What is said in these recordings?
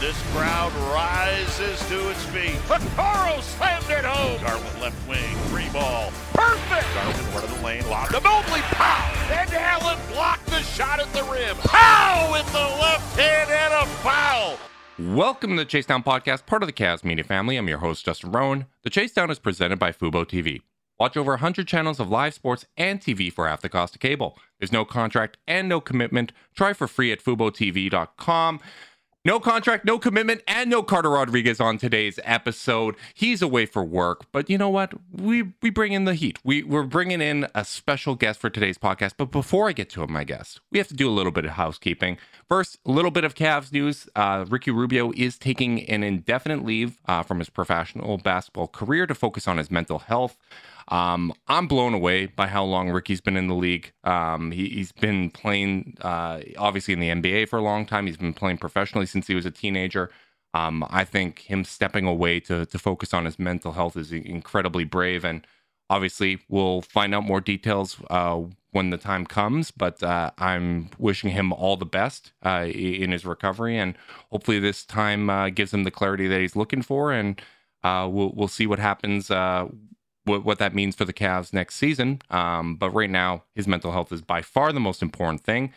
This crowd rises to its feet. Vaccaro slammed it home. Garland left wing, three ball. Perfect! Garland one of the lane, lob to Mobley. Pow! And Allen blocked the shot at the rim. Pow! With the left hand and a foul. Welcome to the Chase Down Podcast, part of the Cavs Media family. I'm your host, Justin Rowan. The Chase Down is presented by Fubo TV. Watch over 100 channels of live sports and TV for half the cost of cable. There's no contract and no commitment. Try for free at FuboTV.com. No contract, no commitment, and no Carter Rodriguez on today's episode. He's away for work, but you know what? We we bring in the heat. We we're bringing in a special guest for today's podcast. But before I get to him, my guest, we have to do a little bit of housekeeping. First, a little bit of Cavs news. Uh, Ricky Rubio is taking an indefinite leave uh, from his professional basketball career to focus on his mental health. Um, I'm blown away by how long Ricky's been in the league. Um, he, has been playing, uh, obviously, in the NBA for a long time. He's been playing professionally since he was a teenager. Um, I think him stepping away to to focus on his mental health is incredibly brave, and obviously, we'll find out more details uh, when the time comes. But uh, I'm wishing him all the best uh, in his recovery, and hopefully, this time uh, gives him the clarity that he's looking for, and uh, we'll we'll see what happens what, what that means for the Cavs next season. Um, but right now, his mental health is by far the most important thing.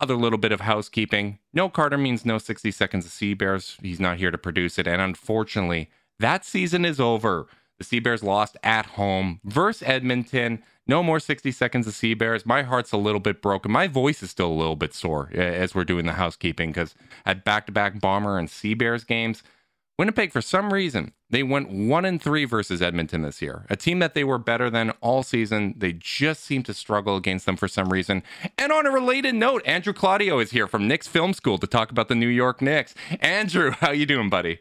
Other little bit of housekeeping. No Carter means no 60 seconds of Sea Bears. He's not here to produce it. And unfortunately, that season is over. The Sea Bears lost at home versus Edmonton. No more 60 seconds of Sea Bears. My heart's a little bit broken. My voice is still a little bit sore as we're doing the housekeeping because at back to back Bomber and Sea Bears games, Winnipeg, for some reason, they went one and three versus Edmonton this year. A team that they were better than all season. They just seem to struggle against them for some reason. And on a related note, Andrew Claudio is here from Knicks Film School to talk about the New York Knicks. Andrew, how you doing, buddy?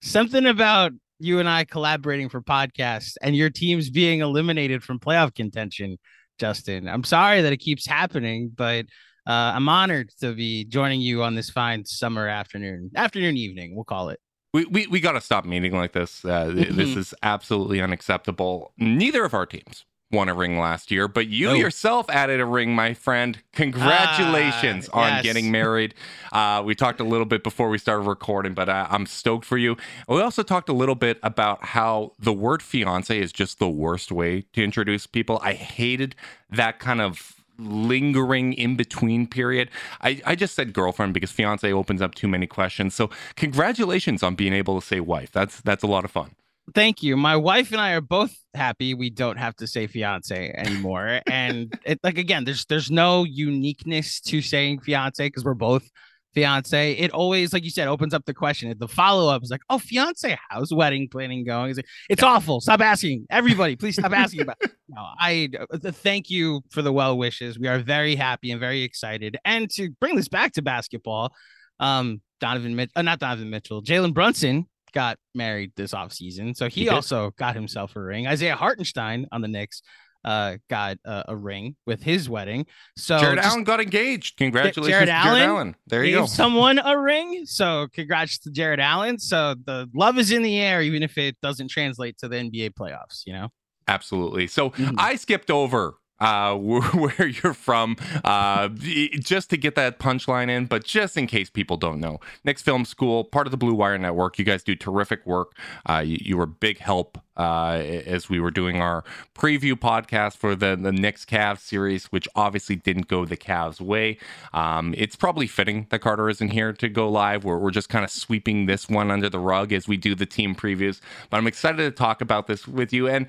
Something about you and I collaborating for podcasts and your teams being eliminated from playoff contention, Justin. I'm sorry that it keeps happening, but uh, I'm honored to be joining you on this fine summer afternoon, afternoon evening, we'll call it. We, we, we got to stop meeting like this. Uh, mm-hmm. This is absolutely unacceptable. Neither of our teams won a ring last year, but you yourself added a ring, my friend. Congratulations on yes. getting married. Uh, we talked a little bit before we started recording, but uh, I'm stoked for you. We also talked a little bit about how the word fiance is just the worst way to introduce people. I hated that kind of lingering in between period. I, I just said girlfriend because fiance opens up too many questions. So congratulations on being able to say wife. That's that's a lot of fun. Thank you. My wife and I are both happy we don't have to say fiance anymore. and it like again, there's there's no uniqueness to saying fiance because we're both fiance, it always, like you said, opens up the question. The follow up is like, oh, fiance, how's wedding planning going? It's, like, it's awful. Stop asking. Everybody, please stop asking about. No, I uh, thank you for the well wishes. We are very happy and very excited. And to bring this back to basketball, um, Donovan Mitchell, uh, not Donovan Mitchell, Jalen Brunson got married this offseason. So he, he also got himself a ring. Isaiah Hartenstein on the Knicks uh, got uh, a ring with his wedding. So Jarrett just Allen got engaged. Congratulations, Jarrett to Jarrett Allen Allen. There you gave go. someone a ring. So congrats to Jarrett Allen. So the love is in the air, even if it doesn't translate to the NBA playoffs. You know. Absolutely. So Mhm. I skipped over uh, where you're from uh, just to get that punchline in, but just in case people don't know, Knicks Film School, part of the Blue Wire Network. You guys do terrific work. Uh, you, you were big help uh, as we were doing our preview podcast for the the Knicks Cavs series, which obviously didn't go the Cavs' way. Um, it's probably fitting that Carter isn't here to go live. We're, we're just kind of sweeping this one under the rug as we do the team previews. But I'm excited to talk about this with you, and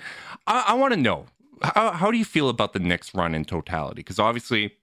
I, I want to know how, how do you feel about the Knicks run in totality? Because obviously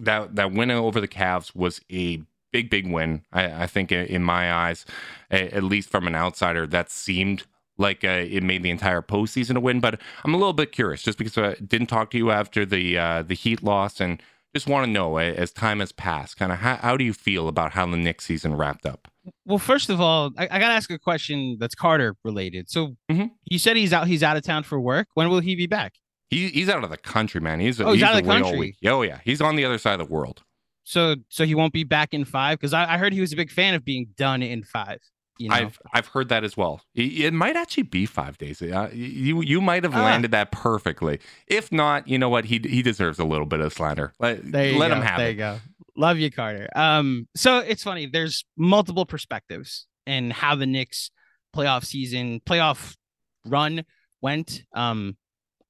that that win over the Cavs was a big, big win. I, I think in my eyes, at least from an outsider, that seemed like uh, it made the entire postseason a win. But I'm a little bit curious, just because I didn't talk to you after the uh, the Heat loss, and just want to know as time has passed, kind of how, how do you feel about how the Knicks season wrapped up? Well, first of all, I, I gotta ask a question that's Carter related. So Mhm. you said he's out. He's out of town for work. When will he be back? He, he's out of the country, man. He's Oh, he's out of the country. week. Oh yeah, he's on the other side of the world. So so he won't be back in five because I, I heard he was a big fan of being done in five. You know, I've I've heard that as well. It, might actually be five days. Uh, you you might have Ah. landed that perfectly. If not, you know what? He he deserves a little bit of slander. Let, let go. him have there it. There you go. Love you, Carter. Um, so it's funny. There's multiple perspectives in how the Knicks playoff season, playoff run went. Um,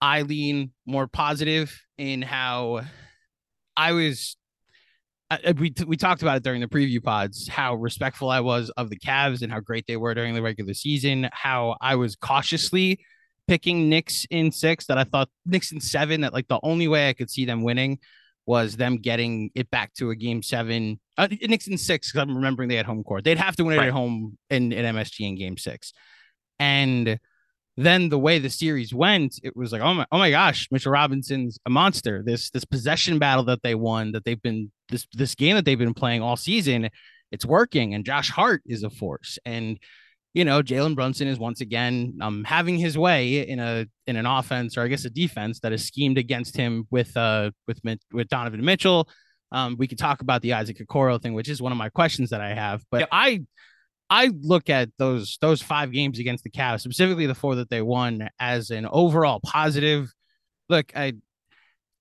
I lean more positive in how I was. I, we we talked about it during the preview pods. How respectful I was of the Cavs and how great they were during the regular season. How I was cautiously picking Knicks in six. That I thought Knicks in seven. That like the only way I could see them winning was them getting it back to a game seven. Uh, Knicks in six because I'm remembering they had home court. They'd have to win it Right. at home in, in MSG in game six. And then the way the series went, it was like, oh my, oh my gosh, Mitchell Robinson's a monster. This this possession battle that they won, that they've been this this game that they've been playing all season, it's working. And Josh Hart is a force. And you know, Jalen Brunson is once again um having his way in a in an offense or I guess a defense that is schemed against him with uh with with Donovan Mitchell. Um, we could talk about the Isaac Okoro thing, which is one of my questions that I have. But. I I look at those those five games against the Cavs, specifically the four that they won, as an overall positive. Look, I,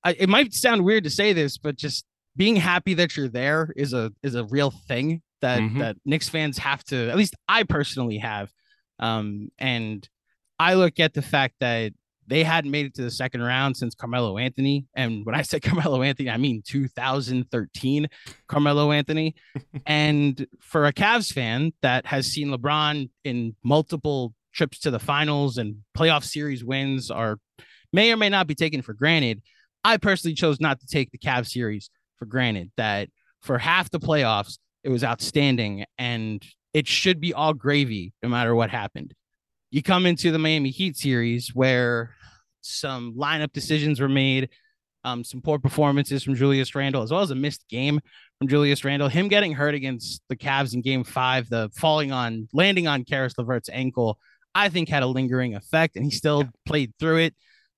I it might sound weird to say this, but just being happy that you're there is a is a real thing that Mhm. that Knicks fans have to. At least I personally have, um, and I look at the fact that they hadn't made it to the second round since Carmelo Anthony, and when I say Carmelo Anthony, I mean 2013 Carmelo Anthony. And for a Cavs fan that has seen LeBron in multiple trips to the finals and playoff series wins are may or may not be taken for granted. I personally chose not to take the Cavs series for granted. That for half the playoffs, it was outstanding and it should be all gravy no matter what happened. You come into the Miami Heat series where some lineup decisions were made, um, some poor performances from Julius Randle, as well as a missed game from Julius Randle. Him getting hurt against the Cavs in game five, the falling on, landing on Caris LeVert's ankle, I think had a lingering effect, and he still played through it.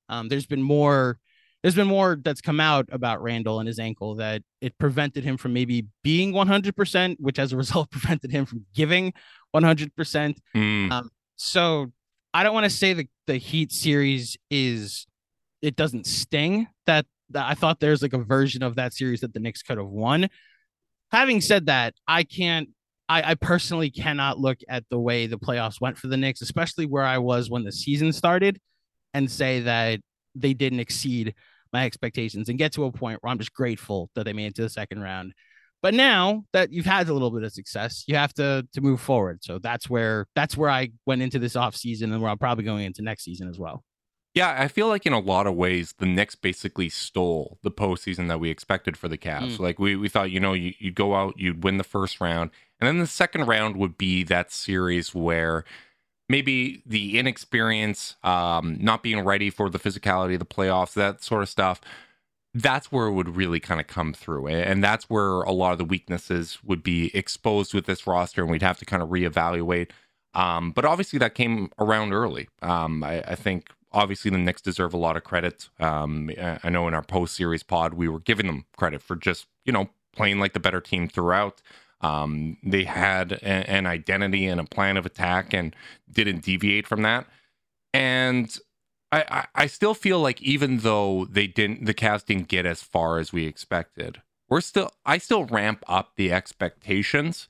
Um, there's been more, there's been more that's come out about Randle and his ankle that it prevented him from maybe being 100%, which as a result prevented him from giving 100%. Mm, So I don't want to say the the Heat series is it doesn't sting that, that I thought there's like a version of that series that the Knicks could have won. Having said that, I can't I, I personally cannot look at the way the playoffs went for the Knicks, especially where I was when the season started, and say that they didn't exceed my expectations and get to a point where I'm just grateful that they made it to the second round. But now that you've had a little bit of success, you have to to move forward. So that's where that's where I went into this off season and where I'm probably going into next season as well. yeah, I feel like in a lot of ways the Knicks basically stole the postseason that we expected for the Cavs. Mm. Like we we thought, you know, you, you'd go out, you'd win the first round, and then the second round would be that series where maybe the inexperience, um, not being ready for the physicality of the playoffs, that sort of stuff. That's where it would really kind of come through. And that's where a lot of the weaknesses would be exposed with this roster, and we'd have to kind of reevaluate. Um, but obviously, that came around early. Um, I, I think obviously the Knicks deserve a lot of credit. Um, I know in our post series pod we were giving them credit for just you know playing like the better team throughout. Um, they had a, an identity and a plan of attack and didn't deviate from that. And I, I, still feel like even though they didn't, the Cavs didn't get as far as we expected. We're still, I still ramp up the expectations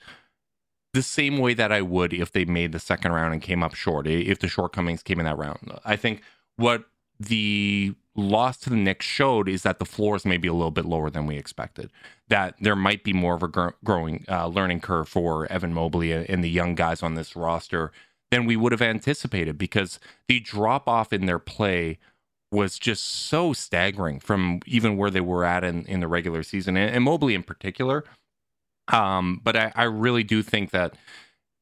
the same way that I would if they made the second round and came up short, if the shortcomings came in that round. I think what the loss to the Knicks showed is that the floor is maybe a little bit lower than we expected. That there might be more of a gr- growing uh, learning curve for Evan Mobley and the young guys on this roster than we would have anticipated because the drop off in their play was just so staggering from even where they were at in, in the regular season and, and Mobley in particular. Um, but I, I really do think that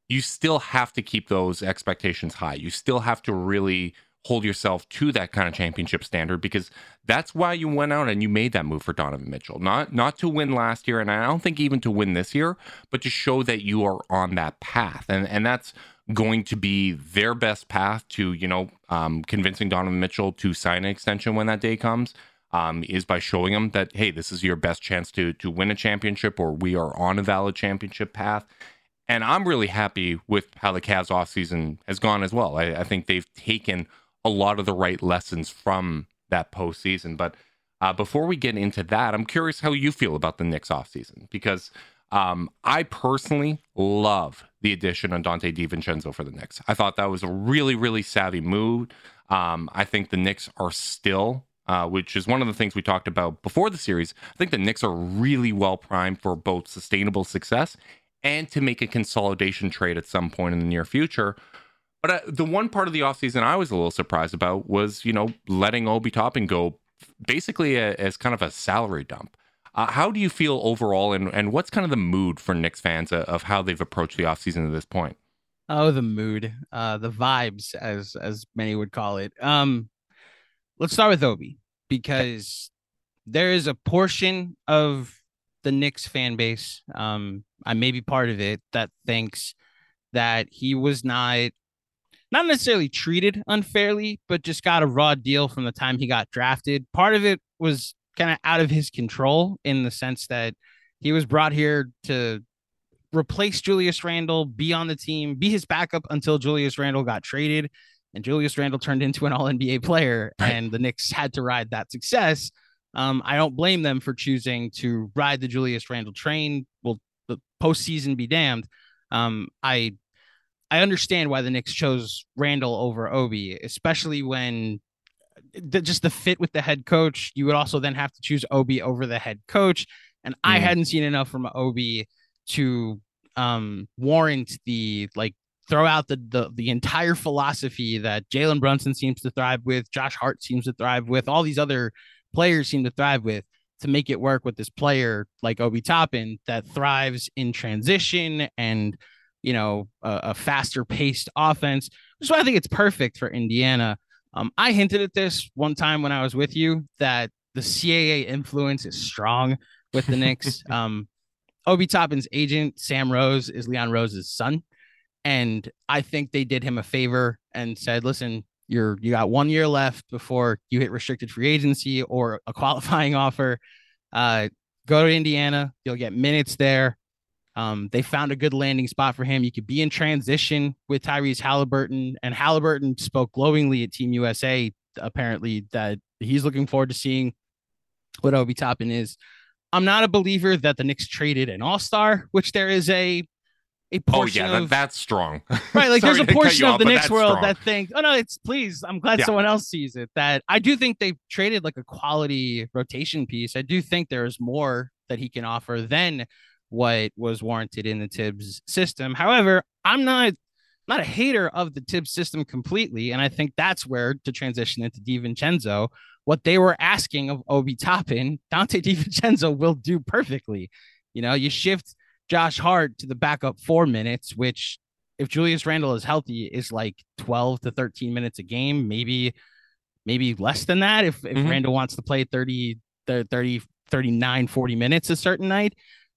you still have to keep those expectations high. You still have to really hold yourself to that kind of championship standard because that's why you went out and you made that move for Donovan Mitchell. Not not to win last year and I don't think even to win this year, but to show that you are on that path. And and that's going to be their best path to, you know, um, convincing Donovan Mitchell to sign an extension when that day comes. Um, is by showing them that hey, this is your best chance to to win a championship, or we are on a valid championship path. And I'm really happy with how the Cavs offseason has gone as well. I, I think they've taken a lot of the right lessons from that postseason. But uh, before we get into that, I'm curious how you feel about the Knicks offseason because um, I personally love the addition of Donte DiVincenzo for the Knicks. I thought that was a really, really savvy move. Um, I think the Knicks are still, uh, which is one of the things we talked about before the series. I think the Knicks are really well primed for both sustainable success and to make a consolidation trade at some point in the near future. But uh, the one part of the offseason I was a little surprised about was, you know, letting Obi Toppin go basically a, as kind of a salary dump. Uh, how do you feel overall, and, and what's kind of the mood for Knicks fans of, of how they've approached the offseason to this point? Oh, the mood, uh, the vibes, as as many would call it. Um, let's start with Obi because there is a portion of the Knicks fan base, um, I may be part of it, that thinks that he was not not necessarily treated unfairly, but just got a raw deal from the time he got drafted. Part of it was kind of out of his control in the sense that he was brought here to replace Julius Randle, be on the team, be his backup until Julius Randle got traded. And Julius Randle turned into an all NBA player, right. and the Knicks had to ride that success. Um, I don't blame them for choosing to ride the Julius Randle train. Well, the postseason be damned. Um, I I understand why the Knicks chose Randle over Obi, especially when the, just the fit with the head coach. You would also then have to choose Obi over the head coach, and mm. I hadn't seen enough from Obi to um, warrant the like throw out the, the the entire philosophy that Jalen Brunson seems to thrive with, Josh Hart seems to thrive with, all these other players seem to thrive with to make it work with this player like Obi Toppin that thrives in transition and you know, a, a faster paced offense, why I think it's perfect for Indiana. Um, I hinted at this one time when I was with you that the CAA influence is strong with the Knicks. um, Obi Toppin's agent, Sam Rose, is Leon Rose's son. And I think they did him a favor and said, listen, you're you got one year left before you hit restricted free agency or a qualifying offer. Uh, go to Indiana, you'll get minutes there. Um, they found a good landing spot for him. You could be in transition with Tyrese Halliburton, and Halliburton spoke glowingly at Team USA. Apparently, that he's looking forward to seeing what Obi Toppin is. I'm not a believer that the Knicks traded an All Star, which there is a a portion. Oh yeah, of, that's strong. Right, like there's a portion of the Knicks world strong. that think, oh no, it's please. I'm glad yeah. someone else sees it. That I do think they traded like a quality rotation piece. I do think there is more that he can offer than what was warranted in the Thibs system. However, I'm not not a hater of the Thibs system completely, and I think that's where to transition into DiVincenzo, what they were asking of Obi Toppin, Donte DiVincenzo will do perfectly. You know, you shift Josh Hart to the backup four minutes, which if Julius Randle is healthy, is like 12 to 13 minutes a game, maybe maybe less than that if, if mm-hmm. Randle wants to play 30, 30, 39, 40 minutes a certain night.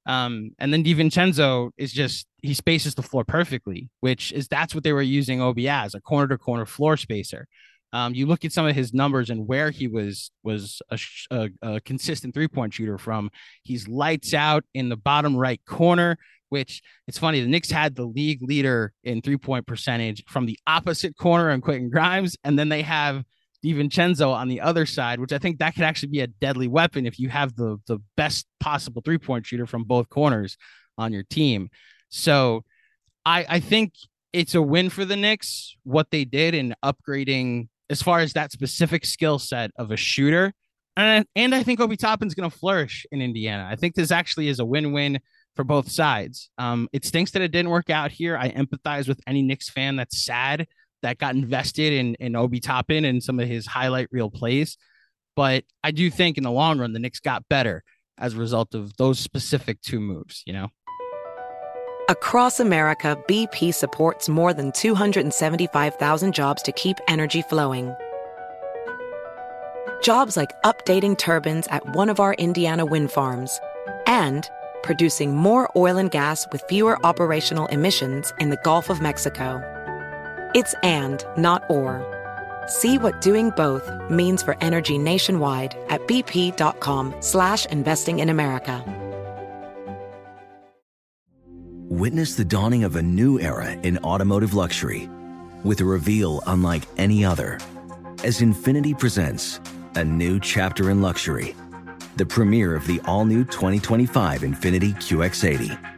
Um, and then DiVincenzo is just he spaces the floor perfectly, which is that's what they were using Obi as a corner to corner floor spacer. Um, you look at some of his numbers and where he was was a, a, a consistent three point shooter from. He's lights out in the bottom right corner. Which it's funny. The Knicks had the league leader in three point percentage from the opposite corner and Quentin Grimes, and then they have DiVincenzo on the other side, which I think that could actually be a deadly weapon if you have the the best possible three point shooter from both corners on your team. So I I think it's a win for the Knicks what they did in upgrading as far as that specific skill set of a shooter. And, and I think Obi Toppin's going to flourish in Indiana. I think this actually is a win-win for both sides. Um, it stinks that it didn't work out here. I empathize with any Knicks fan that's sad that got invested in in Obi Toppin and some of his highlight reel plays. But I do think in the long run, the Knicks got better as a result of those specific two moves, you know? Across America, BP supports more than 275,000 jobs to keep energy flowing. Jobs like updating turbines at one of our Indiana wind farms and producing more oil and gas with fewer operational emissions in the Gulf of Mexico. It's and, not or. See what doing both means for energy nationwide at bp.com slash investing in America. Witness the dawning of a new era in automotive luxury with a reveal unlike any other as Infiniti presents a new chapter in luxury, the premiere of the all-new 2025 Infiniti QX80.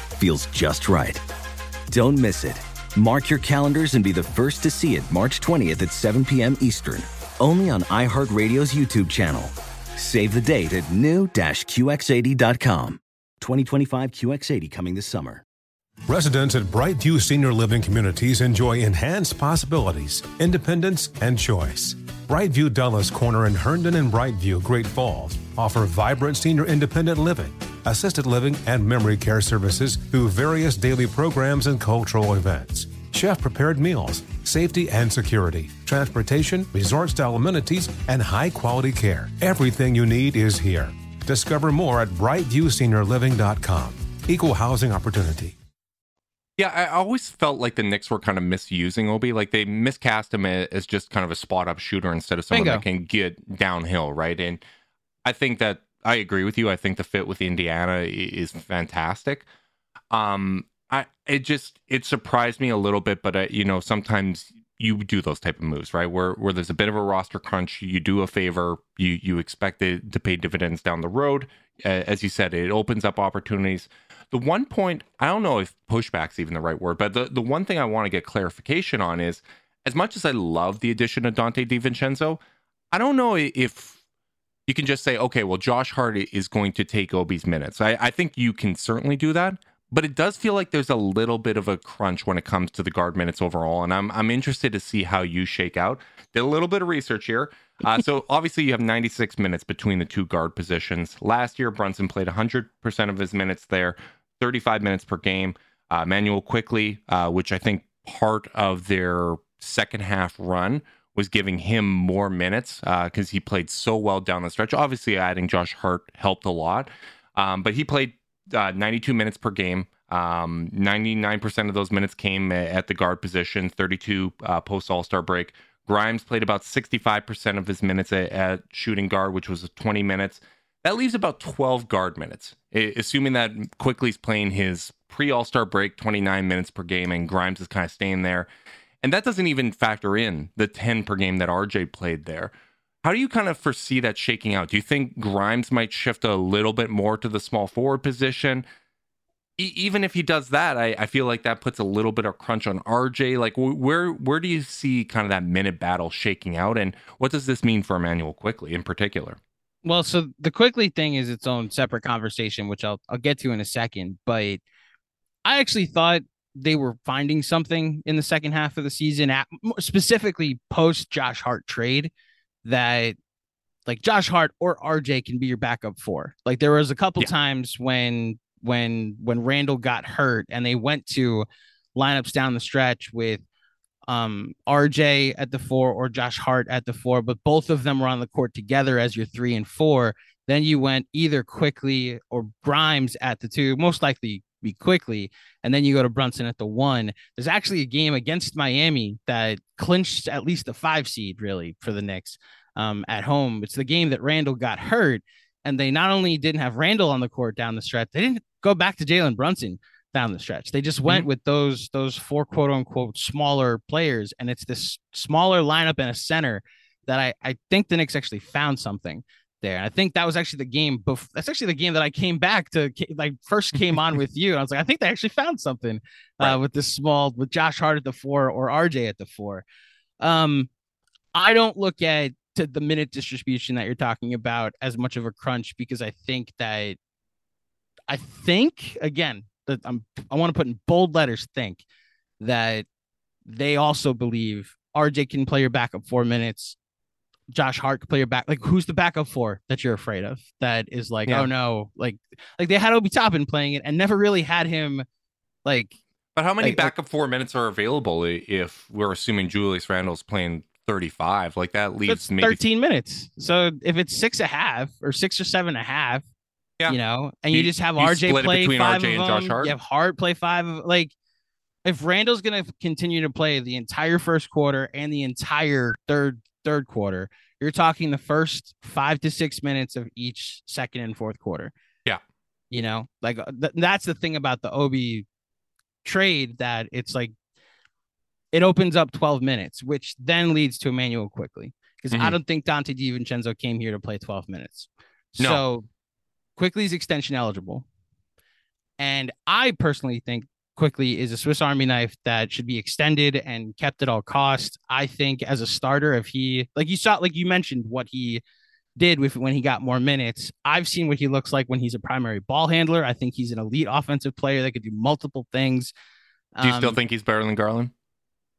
feels just right. Don't miss it. Mark your calendars and be the first to see it March 20th at 7 p.m. Eastern, only on iHeartRadio's YouTube channel. Save the date at new-QX80.com. 2025 QX80 coming this summer. Residents at Brightview Senior Living Communities enjoy enhanced possibilities, independence, and choice. Brightview Dulles Corner in Herndon and Brightview, Great Falls offer vibrant senior independent living, assisted living, and memory care services through various daily programs and cultural events. Chef prepared meals, safety and security, transportation, resort style amenities, and high quality care. Everything you need is here. Discover more at brightviewseniorliving.com. Equal housing opportunity. Yeah, I always felt like the Knicks were kind of misusing Obi. Like they miscast him as just kind of a spot up shooter instead of someone Bingo. that can get downhill, right? And I think that I agree with you. I think the fit with Indiana is fantastic. Um, I it just it surprised me a little bit, but uh, you know sometimes you do those type of moves, right? Where where there's a bit of a roster crunch, you do a favor, you you expect it to pay dividends down the road. As you said, it opens up opportunities. The one point I don't know if pushback's even the right word, but the the one thing I want to get clarification on is as much as I love the addition of Donte DiVincenzo, I don't know if you can just say, okay, well, Josh Hart is going to take Obi's minutes. I, I think you can certainly do that, but it does feel like there's a little bit of a crunch when it comes to the guard minutes overall, and I'm I'm interested to see how you shake out. Did a little bit of research here. Uh, so obviously you have 96 minutes between the two guard positions. Last year Brunson played 100% of his minutes there, 35 minutes per game. Uh, Manuel Quickley, uh, which I think part of their second half run was giving him more minutes because he played so well down the stretch. Obviously, adding Josh Hart helped a lot, um, but he played uh, 92 minutes per game. Um, 99% of those minutes came at the guard position, 32 uh, post All Star break. Grimes played about 65% of his minutes at, at shooting guard, which was 20 minutes. That leaves about 12 guard minutes, I- assuming that Quickley's playing his pre All Star break, 29 minutes per game, and Grimes is kind of staying there. And that doesn't even factor in the 10 per game that RJ played there. How do you kind of foresee that shaking out? Do you think Grimes might shift a little bit more to the small forward position? E- even if he does that, I, I feel like that puts a little bit of crunch on RJ. Like, wh- where where do you see kind of that minute battle shaking out, and what does this mean for Immanuel Quickley in particular? Well, so the Quickley thing is its own separate conversation, which I'll I'll get to in a second. But I actually thought they were finding something in the second half of the season, at, specifically post Josh Hart trade. that like Josh Hart or RJ can be your backup for. Like there was a couple Yeah. times when when when Randle got hurt and they went to lineups down the stretch with um RJ at the four or Josh Hart at the four, but both of them were on the court together as your three and four. Then you went either Quickley or Grimes at the two, most likely be Quickley, and then you go to Brunson at the one. There's actually a game against Miami that clinched at least the five seed really for the Knicks um, at home. It's the game that Randle got hurt, and they not only didn't have Randle on the court down the stretch, they didn't go back to Jalen Brunson down the stretch. They just went with those those four quote unquote smaller players, and it's this smaller lineup and a center that I I think the Knicks actually found something there. And I think that was actually the game. Bef- that's actually the game that I came back to, like first came on with you. And I was like, I think they actually found something uh, Right. with this small, with Josh Hart at the four or RJ at the four. Um, I don't look at to the minute distribution that you're talking about as much of a crunch because I think that I think again that I'm I want to put in bold letters think that they also believe RJ can play your backup four minutes. Josh Hart can play your back. Like, who's the backup for that you're afraid of? That is like, Yeah. oh no, like, like they had Obi Toppin playing it and never really had him, like, But how many Like- like- backup four minutes are available if we're assuming Julius Randle's playing 35? Like that leaves that's maybe 13 minutes. So if it's six and a half or six or seven and a half, Yeah. you know, and you, You- just have you RJ split it play between five RJ of and Josh them, Hart? You have Hart play five of like. If Randle's gonna continue to play the entire first quarter and the entire third third quarter, you're talking the first five to six minutes of each second and fourth quarter. Yeah. you know, like uh, th- that's the thing about the Obi trade that it's like it opens up 12 minutes, which then leads to Immanuel Quickley. Because I Mhm. don't think Donte DiVincenzo came here to play 12 minutes. No. So Quickley's extension eligible. And I personally think Quickley is a Swiss Army knife that should be extended and kept at all costs. I think as a starter, if he like you saw, like you mentioned what he did with when he got more minutes. I've seen what he looks like when he's a primary ball handler. I think he's an elite offensive player that could do multiple things. Do you still Um, think he's better than Garland?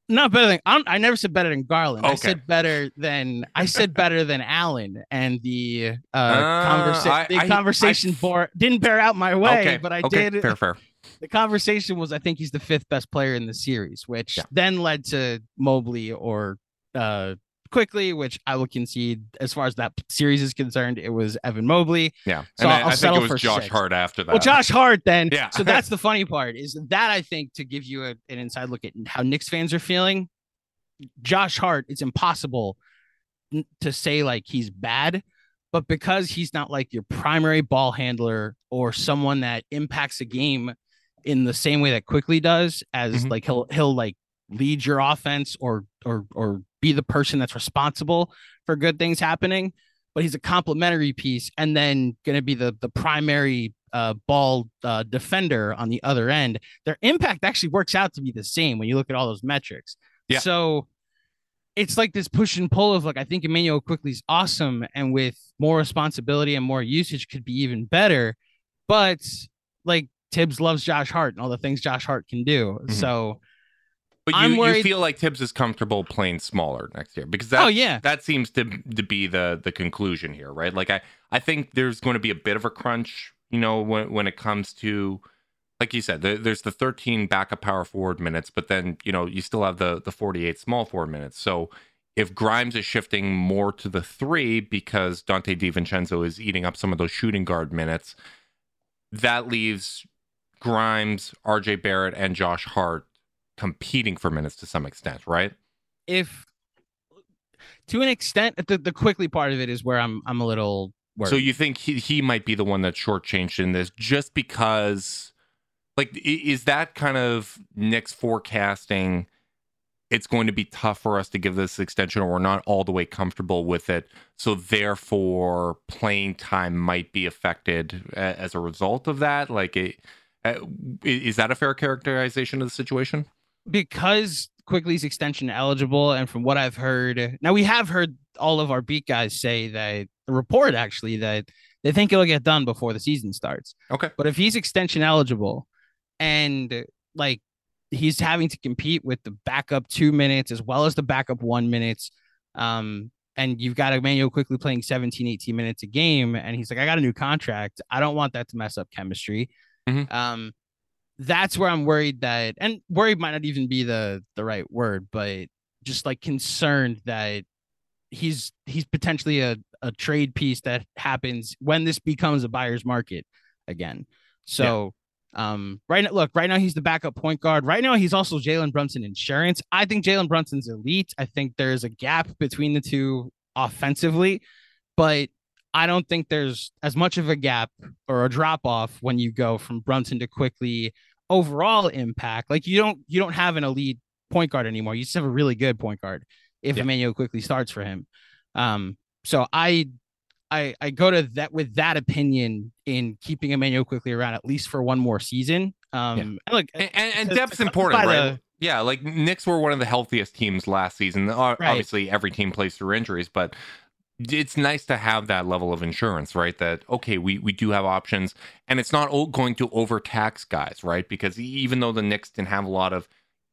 not better than I, don't- I never said better than Garland. I said better than I said better than Allen, and the uh, Uh, conversa- I- the I- conversation I- bore didn't bear out my way, okay, but I okay, did. Fair, fair. The conversation was I think he's the fifth best player in the series, which Yeah. then led to Mobley or uh, Quickley, which I will concede as far as that series is concerned, it was Evan Mobley. Yeah, So and I, I'll I think settle it for was Josh six. Hart after that. Well, Josh Hart then. Yeah. So that's the funny part is that I think to give you a, an inside look at how Knicks fans are feeling, Josh Hart, it's impossible to say like he's bad, but because he's not like your primary ball handler or someone that impacts a game in the same way that Quickley does, as Mhm. like he'll he'll like lead your offense or or or be the person that's responsible for good things happening but he's a complementary piece and then going to be the the primary uh, ball uh, defender on the other end. Their impact actually works out to be the same when you look at all those metrics. Yeah. So it's like this push and pull of like I think Immanuel Quickley is awesome and with more responsibility and more usage could be even better. But like Thibs loves Josh Hart and all the things Josh Hart can do. Mhm. So But you, I'm you feel like Thibs is comfortable playing smaller next year because that Oh, yeah. that seems to to be the the conclusion here, right? Like I I think there's going to be a bit of a crunch, you know, when when it comes to like you said, there, there's the 13 backup power forward minutes, but then you know you still have the the 48 small forward minutes. So if Grimes is shifting more to the three because Donte DiVincenzo is eating up some of those shooting guard minutes, that leaves Grimes, RJ Barrett, and Josh Hart competing for minutes to some extent, right? if to an extent the, the Quickley part of it is where I'm I'm a little worried. So you think he, he might be the one that's shortchanged in this just because, like, is that kind of Knicks forecasting? It's going to be tough for us to give this extension, or we're not all the way comfortable with it. So therefore, playing time might be affected as a result of that. Like, it, uh, is that a fair characterization of the situation? because Quickley's extension eligible and from what i've heard now we have heard all of our beat guys say that the report actually that they think it'll get done before the season starts Okay. but if he's extension eligible and like he's having to compete with the backup two minutes as well as the backup one minutes um and you've got Immanuel Quickley playing 17, 18 minutes a game, and he's like, I got a new contract. I don't want that to mess up chemistry. Mhm. Um, that's where I'm worried that, and worried might not even be the the right word, but just like concerned that he's he's potentially a, a trade piece that happens when this becomes a buyer's market again. So um right now look, right now he's the backup point guard. Right now he's also Jalen Brunson insurance. I think Jalen Brunson's elite. I think there's a gap between the two offensively, but I don't think there's as much of a gap or a drop off when you go from Brunson to Quickley overall impact. Like you don't you don't have an elite point guard anymore. You just have a really good point guard if Yeah. Immanuel Quickley starts for him. Um, so I I I go to that with that opinion in keeping Immanuel Quickley around at least for one more season. Um, and look, And, and, and depth's important, right? the- yeah, like Knicks were one of the healthiest teams last season. Right. Obviously, every team plays through injuries, but it's nice to have that level of insurance, right? That okay, we we do have options, and it's not going to overtax guys, right? Because even though the Knicks didn't have a lot of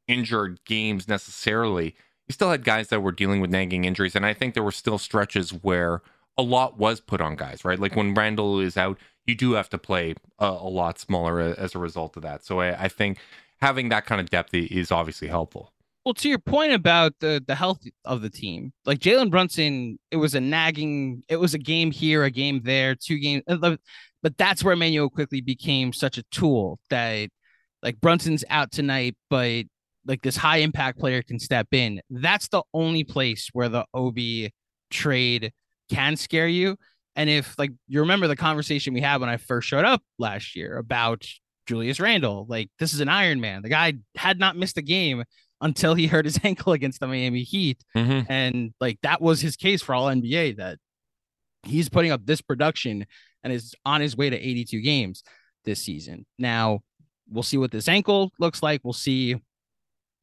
injured games necessarily, you still had guys that were dealing with nagging injuries, and I think there were still stretches where a lot was put on guys, right? Like when Randle is out, you do have to play a, a lot smaller as a result of that. So I, I think having that kind of depth is obviously helpful. Well, to your point about the the health of the team, like Jalen Brunson, it was a nagging, it was a game here, a game there, two games, uh, but that's where Immanuel Quickley became such a tool that, like Brunson's out tonight, but like this high impact player can step in. That's the only place where the Obi trade can scare you. And if like you remember the conversation we had when I first showed up last year about Julius Randle, like this is an Iron Man. The guy had not missed a game until he hurt his ankle against the Miami Heat. Mm-hmm. And like that was his case for all NBA that he's putting up this production and is on his way to 82 games this season. Now, we'll see what this ankle looks like. We'll see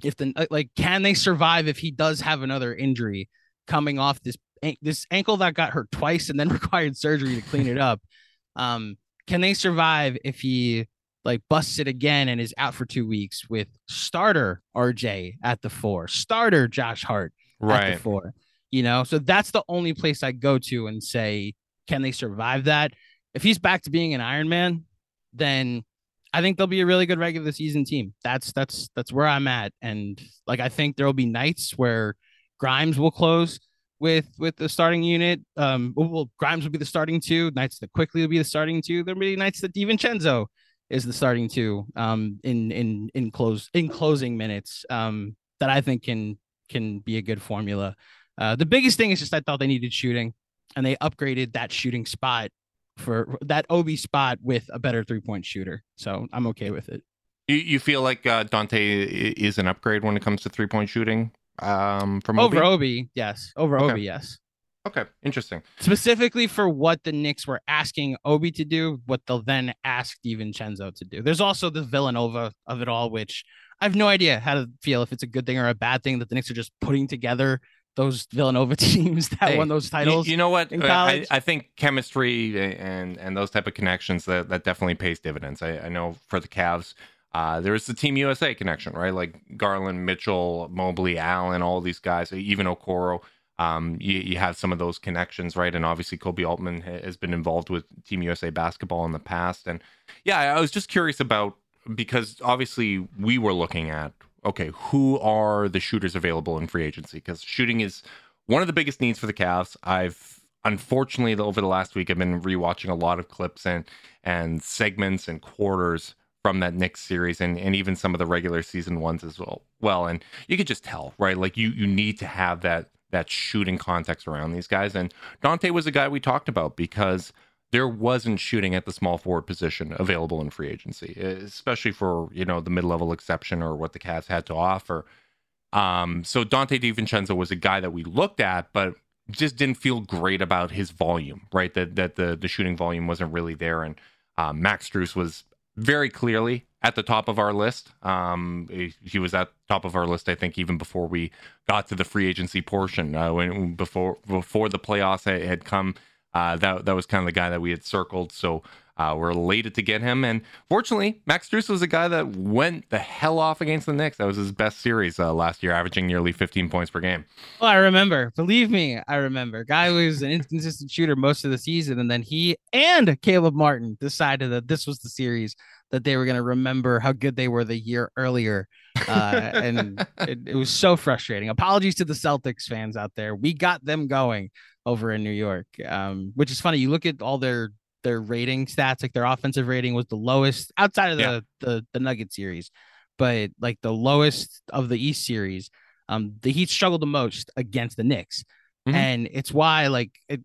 if the uh, like can they survive if he does have another injury coming off this this ankle that got hurt twice and then required surgery to clean it up. Um can they survive if he like busts it again and is out for 2 weeks with starter RJ at the 4, starter Josh Hart at Right. the four. You know, so that's the only place I go to and say, can they survive that? If he's back to being an Iron Man, then I think they'll be a really good regular season team. That's that's that's where I'm at. And like I think there will be nights where Grimes will close with with the starting unit. Um well, Grimes will be the starting two, nights that Quickley will be the starting two. There'll be nights that DiVincenzo is the starting two um in in in close in closing minutes um that I think can can be a good formula. Uh, the biggest thing is just I thought they needed shooting, and they upgraded that shooting spot for that Obi spot with a better three point shooter. So I'm okay with it. You, you feel like uh, Donte is an upgrade when it comes to three point shooting um, from Over Obi? OB, yes. Over Okay. Obi, yes. Okay, interesting. Specifically for what the Knicks were asking Obi to do, what they'll then ask DiVincenzo to do. There's also the Villanova of it all, which I have no idea how to feel if it's a good thing or a bad thing that the Knicks are just putting together those Villanova teams that Hey, won those titles. You, know what? Uh, I. I think chemistry and and those type of connections that that definitely pays dividends. I, I know for the Cavs, uh, there's the Team USA connection, right? Like Garland, Mitchell, Mobley, Allen, all these guys, even Okoro. Um, you, you have some of those connections, right? And obviously, Koby Altman has been involved with Team USA basketball in the past. And yeah, I was just curious about because obviously we were looking at okay, who are the shooters available in free agency? Because shooting is one of the biggest needs for the Cavs. I've unfortunately over the last week I've been rewatching a lot of clips and and segments and quarters from that Knicks series and, and even some of the regular season ones as well. Well, and you could just tell, right? Like you you need to have that that shooting context around these guys. And Donte was a guy we talked about because there wasn't shooting at the small forward position available in free agency, especially for you know the mid level exception or what the Cavs had to offer. Um, so Donte DiVincenzo was a guy that we looked at, but just didn't feel great about his volume, right? That that the the shooting volume wasn't really there, and um, Max Strus was very clearly at the top of our list. Um, he, was at top of our list, I think, even before we got to the free agency portion. Uh, when before before the playoffs had had come, uh, that that was kind of the guy that we had circled. So uh, were elated to get him. And fortunately, Max Strus was a guy that went the hell off against the Knicks. That was his best series uh, last year, averaging nearly 15 points per game. Well, I remember. Believe me, I remember. Guy was an inconsistent shooter most of the season, and then he and Caleb Martin decided that this was the series that they were going to remember how good they were the year earlier. Uh, and it, it was so frustrating. Apologies to the Celtics fans out there. We got them going over in New York, um, which is funny. You look at all their their rating stats, like their offensive rating was the lowest outside of the yeah. the, the Nugget series, but like the lowest of the East series. Um, the Heat struggled the most against the Knicks, mm-hmm. and it's why like it,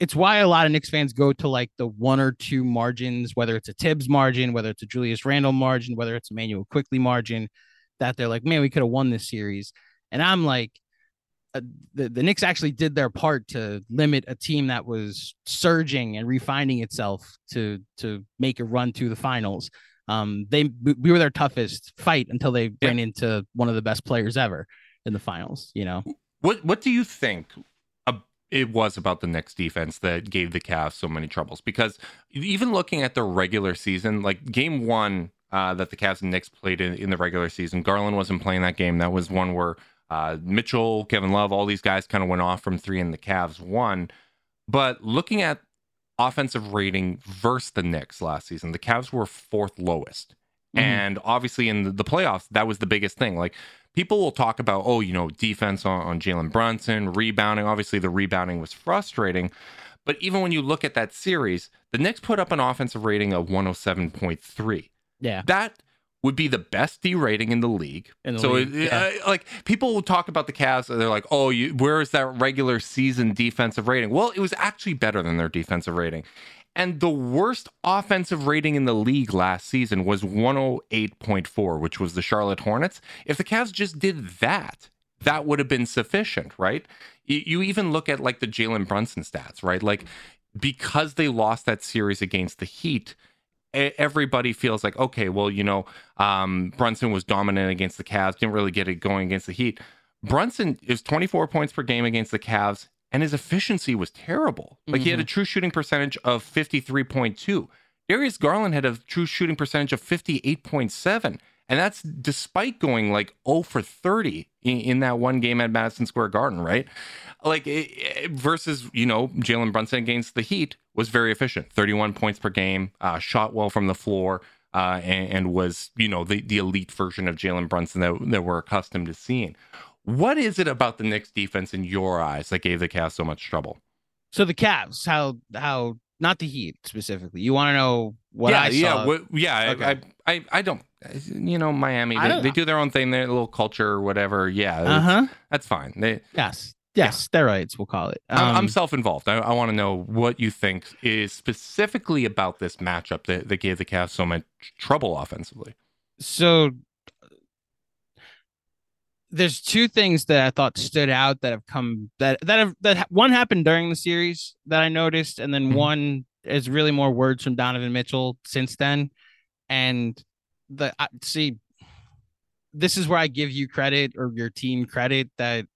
it's why a lot of Knicks fans go to like the one or two margins, whether it's a Thibs margin, whether it's a Julius Randle margin, whether it's a Immanuel Quickley margin, that they're like, man, we could have won this series. And I'm like, uh, the, the Knicks actually did their part to limit a team that was surging and refining itself to to make a run to the finals. Um, they we were their toughest fight until they yeah. ran into one of the best players ever in the finals. You know, what what do you think? it was about the Knicks defense that gave the Cavs so many troubles because even looking at the regular season, like game one uh, that the Cavs and Knicks played in, in the regular season, Garland wasn't playing that game. That was one where uh, Mitchell, Kevin Love, all these guys kind of went off from three, and the Cavs won. But looking at offensive rating versus the Knicks last season, the Cavs were fourth lowest. Mm-hmm. And obviously, in the, playoffs, that was the biggest thing. Like people will talk about, oh, you know, defense on, on Jalen Brunson, rebounding. Obviously, the rebounding was frustrating. But even when you look at that series, the Knicks put up an offensive rating of 107.3. Yeah. That would be the best D rating in the league. In the so, league, it, yeah. uh, like people will talk about the Cavs, and they're like, "Oh, you, where is that regular season defensive rating?" Well, it was actually better than their defensive rating. And the worst offensive rating in the league last season was 108.4, which was the Charlotte Hornets. If the Cavs just did that, that would have been sufficient, right? You, you even look at like the Jalen Brunson stats, right? Like because they lost that series against the Heat, everybody feels like, okay, well, you know, um, Brunson was dominant against the Cavs, didn't really get it going against the Heat. Brunson is 24 points per game against the Cavs, and his efficiency was terrible. Like mm-hmm. he had a mm-hmm. true shooting percentage of 53.2. Darius Garland had a true shooting percentage of 58.7. And that's despite going like 0 for 30 in, in that one game at Madison Square Garden, right? Like it, it, versus, you know, Jalen Brunson against the Heat was very efficient 31 points per game, uh, shot well from the floor, uh, and, and, was, you know, the, the elite version of Jalen Brunson that, that we're accustomed to seeing. What is it about the Knicks defense in your eyes that gave the Cavs so much trouble? So the Cavs, how how not the Heat specifically. You want to know what yeah, I saw? Yeah, what, yeah. Okay. I, I I don't you know, Miami, they, they, do their own thing, their little culture or whatever. Yeah, uh-huh. that's fine. They, yes, yes, yeah. steroids, we'll call it. Um, I'm, I'm self-involved. I, I want to know what you think is specifically about this matchup that, that gave the Cavs so much trouble offensively. So there's two things that I thought stood out that have come that that have that one happened during the series that I noticed, and then mm-hmm. one is really more words from Donovan Mitchell since then. And the see this is where I give you credit or your team credit that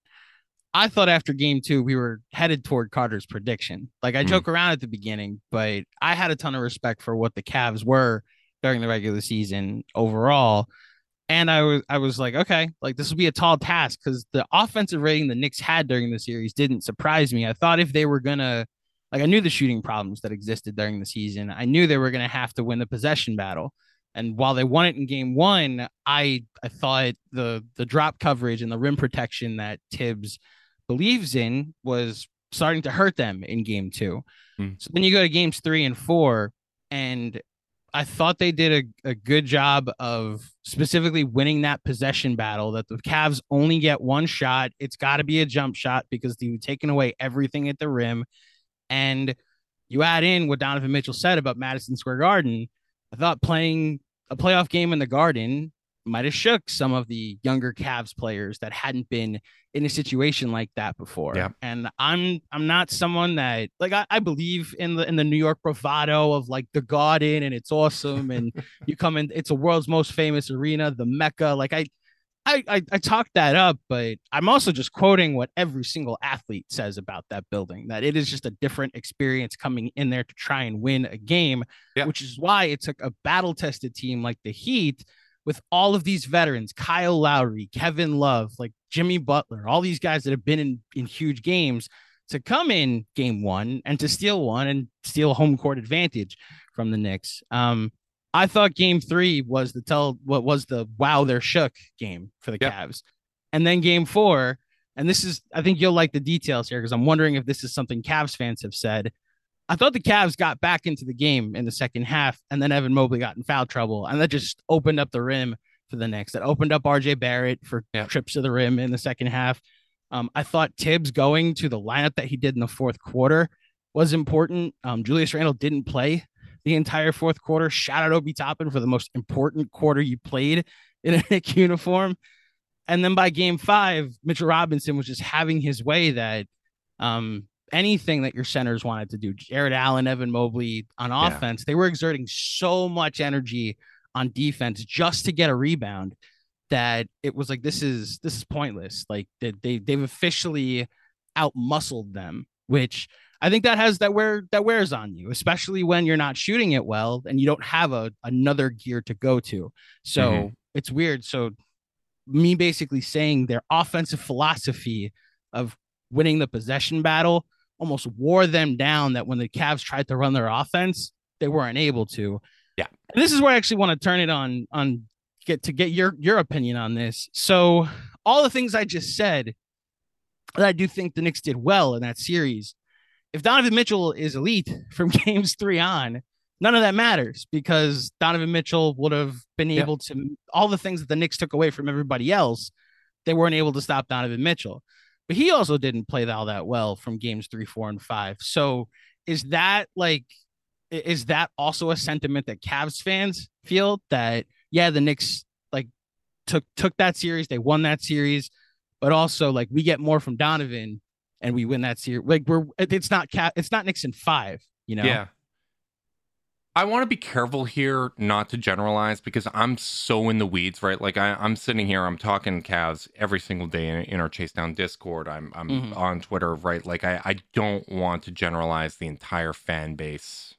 I thought after game two we were headed toward Carter's prediction. Like I mm. joke around at the beginning, but I had a ton of respect for what the Cavs were during the regular season overall. And I was I was like, okay, like this will be a tall task because the offensive rating the Knicks had during the series didn't surprise me. I thought if they were gonna like I knew the shooting problems that existed during the season. I knew they were gonna have to win the possession battle. And while they won it in game one, I I thought the the drop coverage and the rim protection that Thibs believes in was starting to hurt them in game two. Mm. So then you go to games three and four, and I thought they did a, a good job of specifically winning that possession battle that the Cavs only get one shot. It's got to be a jump shot because they've taken away everything at the rim. And you add in what Donovan Mitchell said about Madison Square Garden. I thought playing a playoff game in the Garden might have shook some of the younger Cavs players that hadn't been in a situation like that before. Yeah. And I'm I'm not someone that like I, I believe in the in the New York bravado of like the Garden and it's awesome and you come in it's a world's most famous arena, the Mecca. Like I I, I I talked that up, but I'm also just quoting what every single athlete says about that building. That it is just a different experience coming in there to try and win a game, Yeah. which is why it took a battle tested team like the Heat with all of these veterans, Kyle Lowry, Kevin Love, like Jimmy Butler, all these guys that have been in in huge games to come in game one and to steal one and steal home court advantage from the Knicks. Um, I thought game three was the tell what was the wow they're shook game for the Yeah. Cavs. And then game four, and this is I think you'll like the details here because I'm wondering if this is something Cavs fans have said. I thought the Cavs got back into the game in the second half, and then Evan Mobley got in foul trouble, and that just opened up the rim for the Knicks. That opened up RJ Barrett for Yeah. trips to the rim in the second half. Um, I thought Thibs going to the lineup that he did in the fourth quarter was important. Um, Julius Randle didn't play the entire fourth quarter. Shout out Obi Toppin for the most important quarter you played in a Knick uniform. And then by game five, Mitchell Robinson was just having his way that um, anything that your centers wanted to do, Jarrett Allen, Evan Mobley on Yeah. offense, they were exerting so much energy on defense just to get a rebound that it was like this is this is pointless. Like they, they they've officially out muscled them, which I think that has that wear that wears on you, especially when you're not shooting it well and you don't have a another gear to go to. So Mhm. it's weird. So me basically saying their offensive philosophy of winning the possession battle almost wore them down that when the Cavs tried to run their offense, they weren't able to. Yeah. And this is where I actually want to turn it on on get to get your your opinion on this. So all the things I just said that I do think the Knicks did well in that series. If Donovan Mitchell is elite from games three on, none of that matters because Donovan Mitchell would have been Yeah. able to all the things that the Knicks took away from everybody else, they weren't able to stop Donovan Mitchell. But he also didn't play all that well from games three, four, and five. So is that like is that also a sentiment that Cavs fans feel that yeah, the Knicks like took took that series, they won that series, but also like we get more from Donovan and we win that series. Like we're it's not cap it's not Knicks in five, you know. Yeah. I want to be careful here not to generalize because I'm so in the weeds, right? Like I, I'm sitting here, I'm talking Cavs every single day in, in our Chase Down Discord. I'm I'm Mhm. on Twitter, right? Like I, I don't want to generalize the entire fan base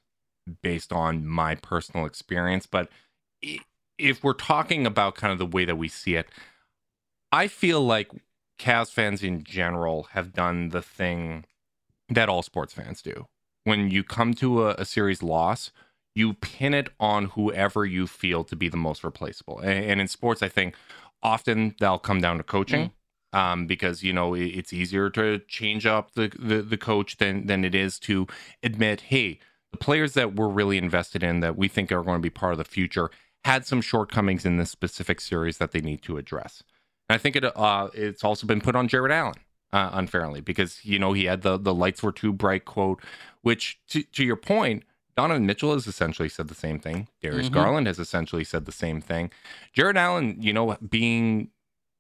based on my personal experience, but if we're talking about kind of the way that we see it, I feel like Cavs fans in general have done the thing that all sports fans do. When you come to a, a series loss, you pin it on whoever you feel to be the most replaceable. And, and in sports, I think often that'll come down to coaching. Um, because you know it, it's easier to change up the, the the coach than than it is to admit, hey, the players that we're really invested in that we think are going to be part of the future had some shortcomings in this specific series that they need to address. And I think it uh, it's also been put on Jarrett Allen uh, unfairly because you know he had the the lights were too bright quote, which to to your point, Donovan Mitchell has essentially said the same thing. Darius Mhm. Garland has essentially said the same thing. Jarrett Allen, you know, being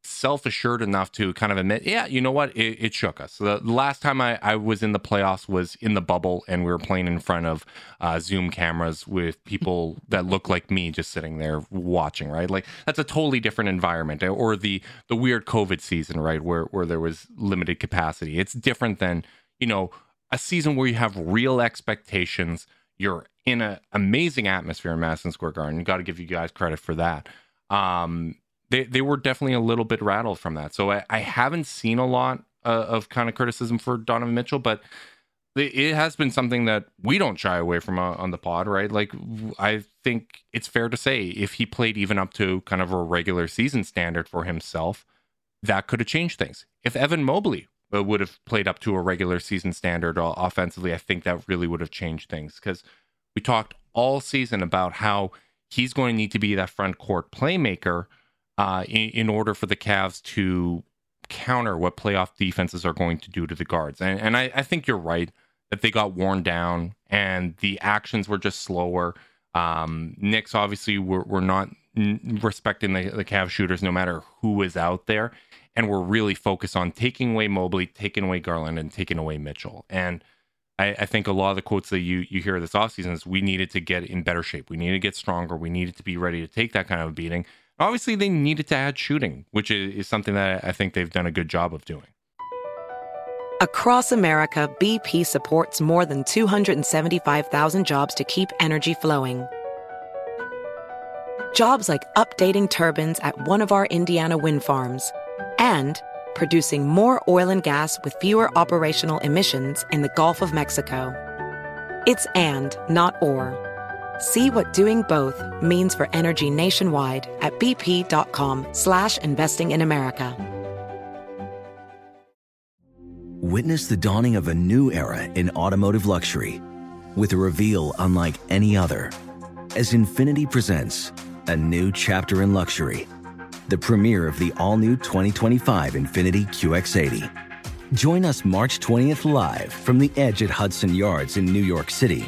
self assured enough to kind of admit, yeah, you know what, it, it shook us. The, last time I, I was in the playoffs was in the bubble, and we were playing in front of uh, Zoom cameras with people that look like me just sitting there watching. Right, like that's a totally different environment. Or the the weird COVID season, right, where where there was limited capacity. It's different than you know a season where you have real expectations. You're in an amazing atmosphere in Madison Square Garden. Got to give you guys credit for that. Um, they they were definitely a little bit rattled from that. So I, I haven't seen a lot uh, of kind of criticism for Donovan Mitchell, but it- has been something that we don't shy away from uh, on the pod, right? Like I think it's fair to say if he played even up to kind of a regular season standard for himself, that could have changed things. If Evan Mobley uh, would have played up to a regular season standard offensively, I think that really would have changed things because we talked all season about how he's going to need to be that front court playmaker uh, in, in order for the Cavs to counter what playoff defenses are going to do to the guards. And, and I, I think you're right that they got worn down and the actions were just slower. Um, Knicks obviously were, were not respecting the, the Cavs shooters no matter who is out there. And we're really focused on taking away Mobley, taking away Garland, and taking away Mitchell. And I, I think a lot of the quotes that you you hear this offseason is we needed to get in better shape. We needed to get stronger. We needed to be ready to take that kind of a beating. Obviously, they needed to add shooting, which is, something that I think they've done a good job of doing. Across America, BP supports more than 275,000 jobs to keep energy flowing. Jobs like updating turbines at one of our Indiana wind farms and producing more oil and gas with fewer operational emissions in the Gulf of Mexico. It's and, not or. See what doing both means for energy nationwide at bp.com slash investing in America. Witness the dawning of a new era in automotive luxury with a reveal unlike any other as Infiniti presents a new chapter in luxury, the premiere of the all-new 2025 Infiniti QX80. Join us March 20th live from the edge at Hudson Yards in New York City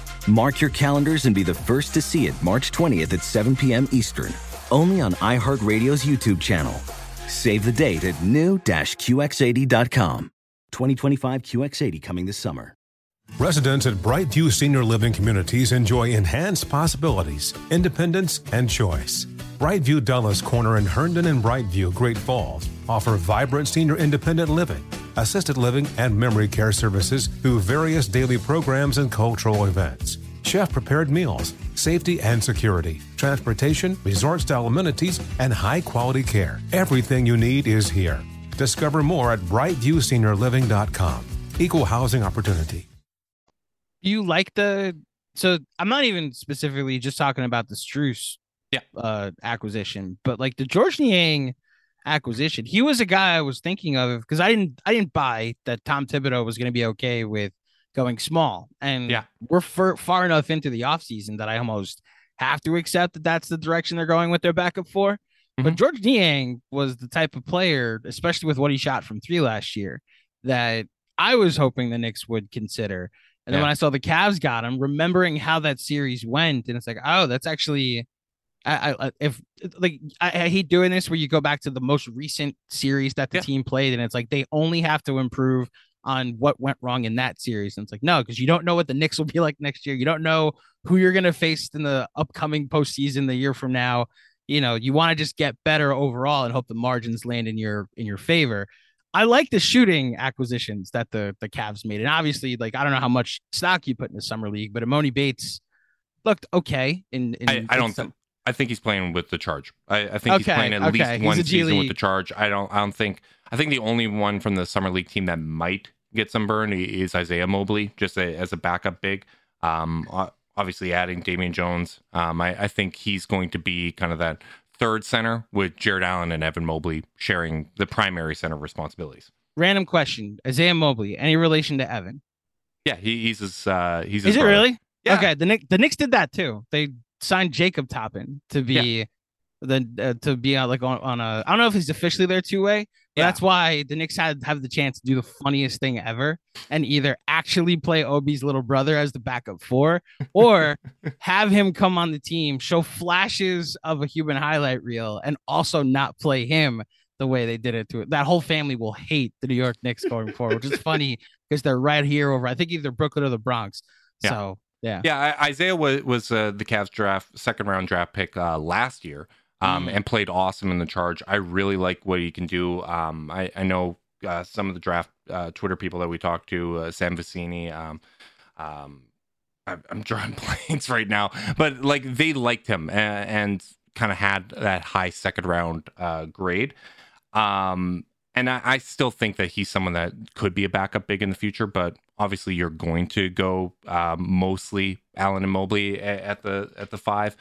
Mark your calendars and be the first to see it March 20th at 7 p.m. Eastern, only on iHeartRadio's YouTube channel. Save the date at new-QX80.com. 2025 QX80 coming this summer. Residents at Brightview Senior Living Communities enjoy enhanced possibilities, independence, and choice. Brightview Dulles Corner in Herndon and Brightview, Great Falls offer vibrant senior independent living, assisted living, and memory care services through various daily programs and cultural events. Chef prepared meals, safety and security, transportation, resort style amenities, and high quality care. Everything you need is here. Discover more at brightviewseniorliving.com. Equal housing opportunity. You like the so I'm not even specifically just talking about the Strus yeah. uh acquisition, but like the Georges Niang acquisition. He was a guy I was thinking of because I didn't I didn't buy that Tom Thibodeau was going to be okay with going small. And yeah, we're far, far enough into the offseason that I almost have to accept that that's the direction they're going with their backup 4 mm-hmm. But Georges Niang was the type of player, especially with what he shot from three last year, that I was hoping the Knicks would consider. And yeah. then when I saw the Cavs got him, remembering how that series went, and it's like, oh, that's actually I, I if like I, I, hate doing this where you go back to the most recent series that the yeah. team played and it's like they only have to improve on what went wrong in that series. And it's like no because you don't know what the Knicks will be like next year. You don't know who you're gonna face in the upcoming postseason the year from now. You know you want to just get better overall and hope the margins land in your in your favor. I like the shooting acquisitions that the the Cavs made and obviously like I don't know how much stock you put in the summer league but Emoni Bates looked okay in, in I, I don't think I think he's playing with the charge. I, I think okay, he's playing at okay. least one season with the charge. I don't. I don't think. I think the only one from the summer league team that might get some burn is Isaiah Mobley, just a, as a backup big. Um, obviously adding Damian Jones. Um, I, I think he's going to be kind of that third center with Jarrett Allen and Evan Mobley sharing the primary center responsibilities. Random question: Isaiah Mobley, any relation to Evan? Yeah, he, he's his. Uh, he's. His Is brother. it really? Yeah. Okay. The Knicks, the Knicks did that too. They signed Jacob Toppin to be yeah. the uh, to be on like on, on a I don't know if he's officially there two way. Yeah. That's why the Knicks had have the chance to do the funniest thing ever and either actually play Obi's little brother as the backup four or have him come on the team, show flashes of a human highlight reel, and also not play him the way they did it to it. That whole family will hate the New York Knicks going forward, which is funny because they're right here over, I think either Brooklyn or the Bronx. Yeah. So yeah, yeah. Isaiah was was uh, the Cavs draft second round draft pick uh, last year, um, mm. and played awesome in the charge. I really like what he can do. Um, I I know uh, some of the draft uh, Twitter people that we talked to, uh, Sam Vecenie. Um, um, I, am drawing blanks right now, but like they liked him and, and kind of had that high second round uh, grade. Um, and I, I, still think that he's someone that could be a backup big in the future, but obviously you're going to go um, mostly Allen and Mobley at, the at the five.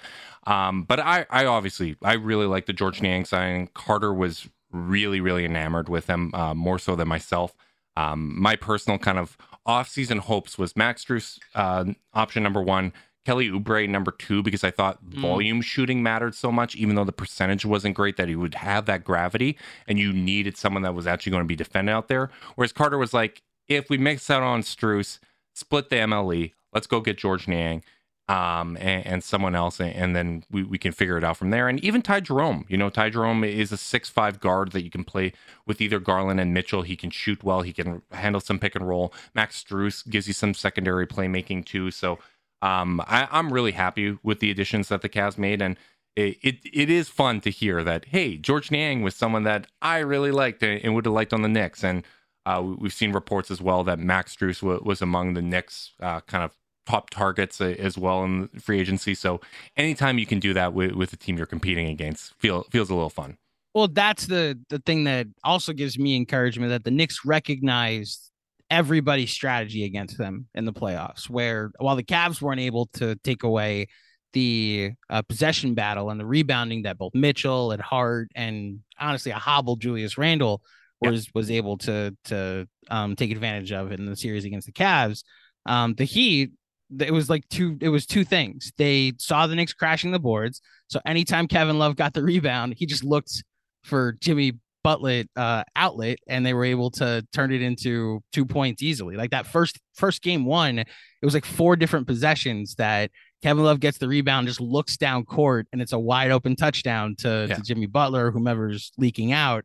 Um, but I, I obviously I really like the Georges Niang signing. Carter was really really enamored with him uh, more so than myself. Um, my personal kind of off-season hopes was Max Strus uh, option number one, Kelly Oubre number two because I thought Mm. volume shooting mattered so much, even though the percentage wasn't great, that he would have that gravity and you needed someone that was actually going to be defended out there. Whereas Carter was like, if we mix out on Strus, split the MLE, let's go get Georges Niang um, and, and someone else, and, and then we, we can figure it out from there. And even Ty Jerome, you know, Ty Jerome is a six-five guard that you can play with either Garland and Mitchell. He can shoot well. He can handle some pick and roll. Max Strus gives you some secondary playmaking too. So um, I, I'm really happy with the additions that the Cavs made, and it, it it is fun to hear that hey, Georges Niang was someone that I really liked and, and would have liked on the Knicks, and uh, we- we've seen reports as well that Max Strus wa- was among the Knicks uh, kind of top targets uh, as well in free agency. So anytime you can do that with, with the team you're competing against, feel feels a little fun. Well, that's the the thing that also gives me encouragement that the Knicks recognized everybody's strategy against them in the playoffs. Where while the Cavs weren't able to take away the uh, possession battle and the rebounding that both Mitchell and Hart and honestly a hobbled Julius Randle Yeah. was was able to to um, take advantage of in the series against the Cavs. Um, the Heat, it was like two. It was two things. They saw the Knicks crashing the boards, so anytime Kevin Love got the rebound, he just looked for Jimmy Butler uh, outlet, and they were able to turn it into two points easily. Like that first first game one, it was like four different possessions that Kevin Love gets the rebound, just looks down court, and it's a wide open touchdown to, Yeah. to Jimmy Butler, whomever's leaking out.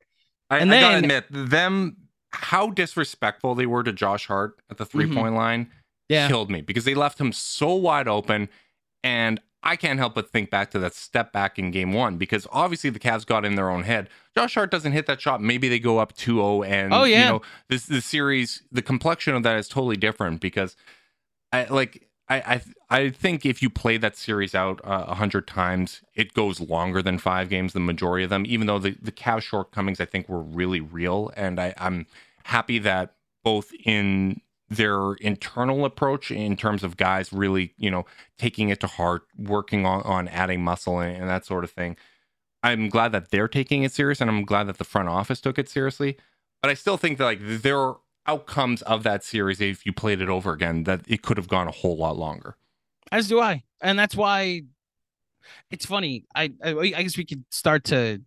I, And I gotta admit, them how disrespectful they were to Josh Hart at the 3 mm-hmm. point line Yeah. killed me because they left him so wide open. And I can't help but think back to that step back in game one because obviously the Cavs got in their own head. Josh Hart doesn't hit that shot. Maybe they go up 2 0. And, Oh, yeah. you know, this the series, the complexion of that is totally different because I like. I, I I think if you play that series out uh, a hundred times, it goes longer than five games. The majority of them, even though the the Cavs shortcomings I think were really real, and I, I'm happy that both in their internal approach in terms of guys really you know taking it to heart, working on on adding muscle and, and that sort of thing. I'm glad that they're taking it serious, and I'm glad that the front office took it seriously. But I still think that like there outcomes of that series if you played it over again that it could have gone a whole lot longer. As do I, and that's why it's funny. I I, I guess we could start to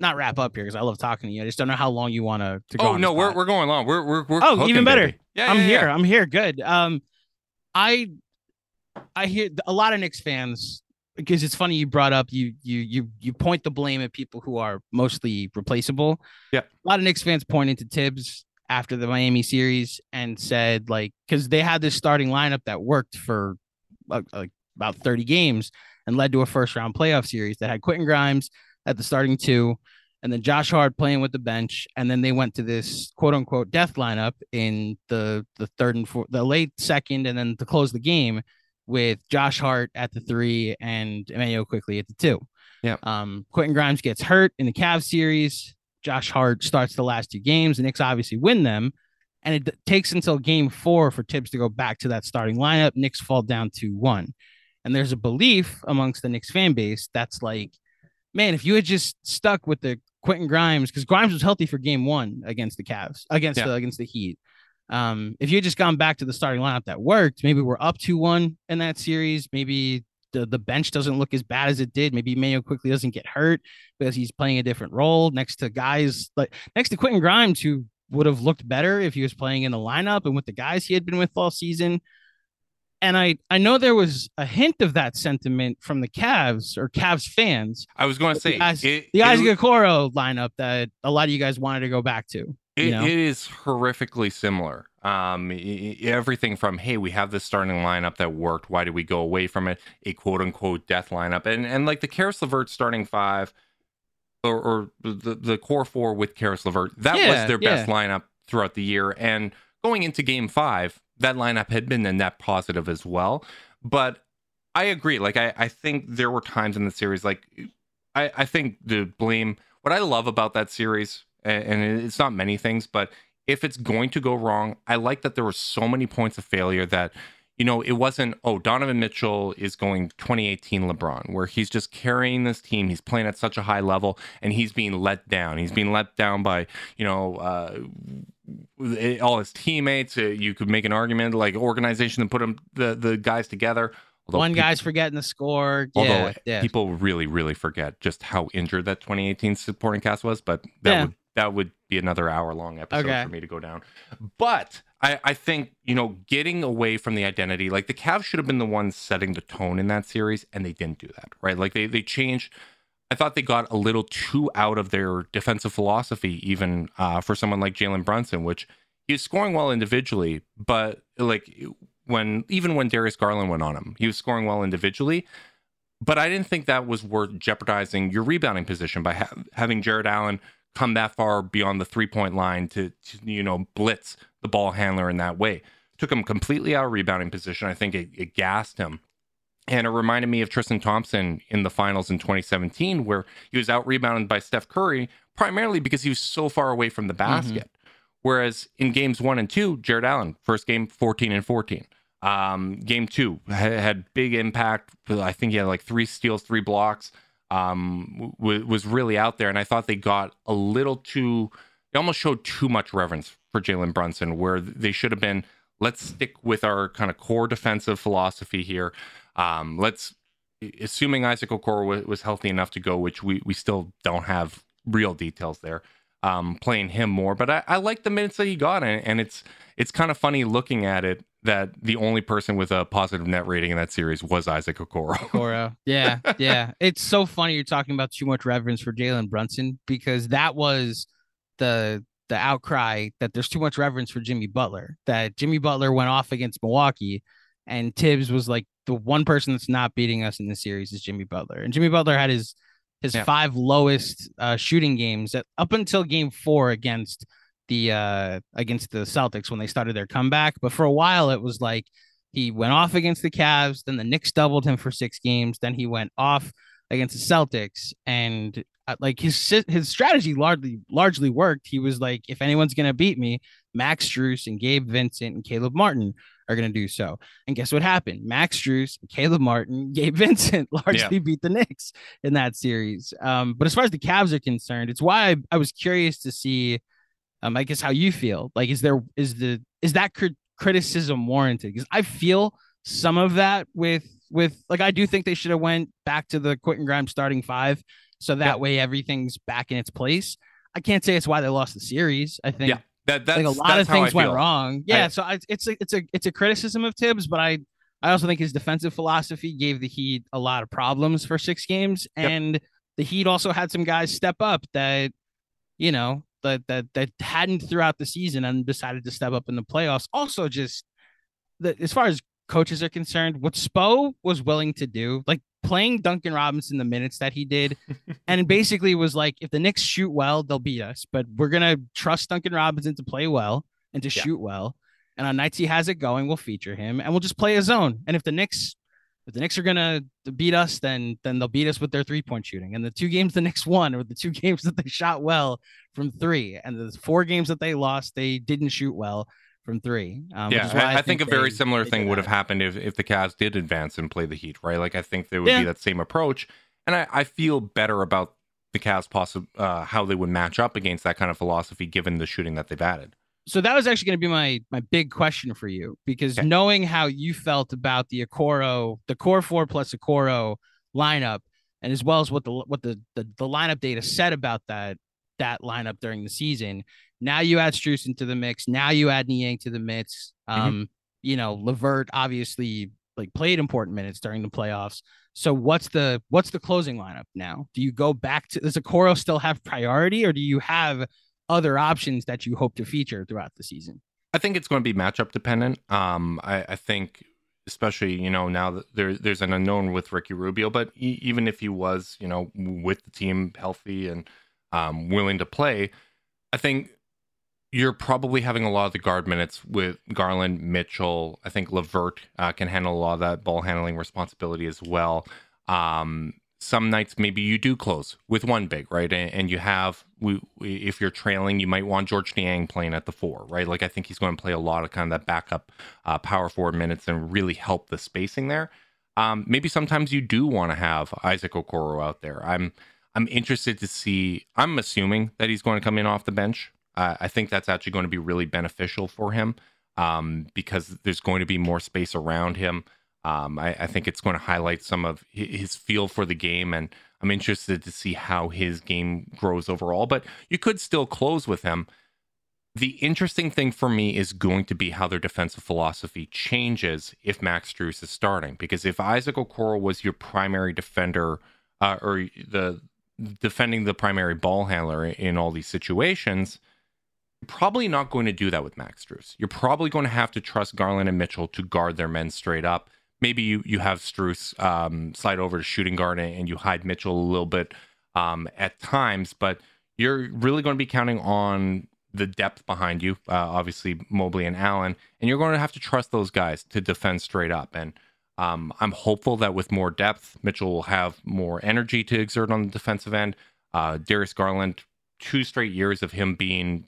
not wrap up here because I love talking to you. I just don't know how long you want to to go. Oh no, we're we're going long. We're we're we're Oh, cooking, even better. baby. Yeah, I'm yeah, here. yeah. I'm here. Good. Um, I I hear a lot of Knicks fans because it's funny you brought up you you you you point the blame at people who are mostly replaceable. Yeah. A lot of Knicks fans pointed to Thibs after the Miami series and said like because they had this starting lineup that worked for uh, like about 30 games and led to a first round playoff series that had Quentin Grimes at the starting two and then Josh Hart playing with the bench, and then they went to this quote unquote death lineup in the the third and fourth, the late second, and then to close the game with Josh Hart at the three and Immanuel Quickley at the two. Yeah. Um, Quentin Grimes gets hurt in the Cavs series. Josh Hart starts the last two games. The Knicks obviously win them, and it takes until game four for Thibs to go back to that starting lineup. Knicks fall down to one, and there's a belief amongst the Knicks fan base that's like, man, if you had just stuck with the Quentin Grimes, because Grimes was healthy for game one against the Cavs, against Yeah. the against the Heat. Um, if you had just gone back to the starting lineup that worked, maybe we're up two one in that series. Maybe the, the bench doesn't look as bad as it did. Maybe Mayo Quickley doesn't get hurt because he's playing a different role next to guys like next to Quentin Grimes, who would have looked better if he was playing in the lineup and with the guys he had been with all season. And I I know there was a hint of that sentiment from the Cavs or Cavs fans I was going to say the Isaac, it, the it- Isaac Okoro lineup that a lot of you guys wanted to go back to. It, you know? it is horrifically similar. Um, everything from hey, we have this starting lineup that worked. Why did we go away from it? A quote unquote death lineup, and and like the Caris LeVert starting five, or, or the the core four with Caris LeVert, that Yeah, was their yeah. best lineup throughout the year. And going into Game Five, that lineup had been a net positive as well. But I agree. Like I, I think there were times in the series like I, I think the blame what I love about that series, and it's not many things, but if it's going to go wrong, I like that there were so many points of failure that, you know, it wasn't, oh, Donovan Mitchell is going 2018 LeBron, where he's just carrying this team. He's playing at such a high level and he's being let down. He's being let down by, you know, uh, all his teammates. Uh, you could make an argument like organization that put him, the, the guys together, Although One guy's forgetting the score. Although Yeah, yeah. people really, really forget just how injured that 2018 supporting cast was, but that Yeah. would that would be another hour long episode Okay. for me to go down. But I, I think, you know, getting away from the identity, like the Cavs should have been the ones setting the tone in that series, and they didn't do that, right? Like they they changed I thought they got a little too out of their defensive philosophy, even uh, for someone like Jalen Brunson, which he was scoring well individually, but like when even when Darius Garland went on him, he was scoring well individually. But I didn't think that was worth jeopardizing your rebounding position by ha- having Jarrett Allen come that far beyond the three point line to, to, you know, blitz the ball handler in that way. Took him completely out of rebounding position. I think it, it gassed him. And it reminded me of Tristan Thompson in the finals in 2017, where he was out rebounded by Steph Curry, primarily because he was so far away from the basket. Whereas in games one and two, Jarrett Allen, first game 14 and 14. Um, game two ha- had big impact. I think he had like three steals, three blocks. Um, w- was really out there, and I thought they got a little too. They almost showed too much reverence for Jalen Brunson, where they should have been. Let's stick with our kind of core defensive philosophy here. Um, let's, assuming Isaac Okoro was, was healthy enough to go, which we we still don't have real details there. Um, playing him more, but I, I like the minutes that he got, and, and it's it's kind of funny looking at it that the only person with a positive net rating in that series was Isaac Okoro. Okoro. Yeah, yeah. It's so funny you're talking about too much reverence for Jalen Brunson because that was the the outcry that there's too much reverence for Jimmy Butler. That Jimmy Butler went off against Milwaukee, and Thibs was like the one person that's not beating us in the series is Jimmy Butler, and Jimmy Butler had his his Yeah. five lowest uh, shooting games at, up until Game Four against the uh against the Celtics when they started their comeback. But for a while, it was like he went off against the Cavs, then the Knicks doubled him for six games, then he went off against the Celtics, and uh, like his his strategy largely largely worked. He was like, if anyone's gonna beat me, Max Strus and Gabe Vincent and Caleb Martin are gonna do so. And guess what happened? Max Strus, Caleb Martin, Gabe Vincent largely beat the Knicks in that series. Um, but as far as the Cavs are concerned, it's why I, I was curious to see, um, I guess how you feel. Like, is there is the is that crit- criticism warranted? Because I feel some of that with with like I do think they should have went back to the Quentin Grimes starting five, so that Yeah. way everything's back in its place. I can't say it's why they lost the series. I think Yeah, that that's like a lot of that's I things went wrong. Yeah, I- so I, it's a it's a it's a criticism of Thibs, but I I also think his defensive philosophy gave the Heat a lot of problems for six games, Yep. and the Heat also had some guys step up that you know that that that hadn't throughout the season and decided to step up in the playoffs. Also, just the, as far as coaches are concerned, what Spo was willing to do, like playing Duncan Robinson the minutes that he did, and basically was like, if the Knicks shoot well, they'll beat us, but we're gonna trust Duncan Robinson to play well and to Yeah. shoot well. And on nights he has it going, we'll feature him, and we'll just play a zone. And if the Knicks if the Knicks are gonna beat us, then then they'll beat us with their three point shooting. And the two games the Knicks won were the two games that they shot well from three, and the four games that they lost, they didn't shoot well from three. Um, yeah, I, I think, a very similar thing would have happened if, if the Cavs did advance and play the Heat, right? Like I think there would Yeah. be that same approach, and I, I feel better about the Cavs possible uh, how they would match up against that kind of philosophy given the shooting that they've added. So that was actually going to be my my big question for you because Okay. knowing how you felt about the Okoro, the core four plus Okoro lineup, and as well as what the what the the, the lineup data said about that that lineup during the season. Now you add Strus into the mix. Now you add Niang to the mix. Um, you know, Levert obviously like played important minutes during the playoffs. So what's the what's the closing lineup now? Do you go back to does Okoro still have priority, or do you have other options that you hope to feature throughout the season? I think it's going to be matchup dependent. Um, I, I think, especially you know now that there, there's an unknown with Ricky Rubio, but e- even if he was you know with the team healthy and um, willing to play, I think you're probably having a lot of the guard minutes with Garland, Mitchell. I think LeVert uh, can handle a lot of that ball handling responsibility as well. Um, some nights maybe you do close with one big, right? And, and you have we, we if you're trailing, you might want Georges Niang playing at the four, right? Like I think he's going to play a lot of kind of that backup uh, power forward minutes and really help the spacing there. Um, maybe sometimes you do want to have Isaac Okoro out there. I'm I'm interested to see. I'm assuming that he's going to come in off the bench. Uh, I think that's actually going to be really beneficial for him um, because there's going to be more space around him. Um, I, I, think it's going to highlight some of his feel for the game, and I'm interested to see how his game grows overall. But you could still close with him. The interesting thing for me is going to be how their defensive philosophy changes if Max Strus is starting. Because if Isaac Okoro was your primary defender, uh, or the defending the primary ball handler in all these situations, you're probably not going to do that with Max Strus. You're probably going to have to trust Garland and Mitchell to guard their men straight up. Maybe you you have Strus um, slide over to shooting guard and you hide Mitchell a little bit um, at times, but you're really going to be counting on the depth behind you, uh, obviously Mobley and Allen, and you're going to have to trust those guys to defend straight up. And um, I'm hopeful that with more depth, Mitchell will have more energy to exert on the defensive end. Uh, Darius Garland, two straight years of him being,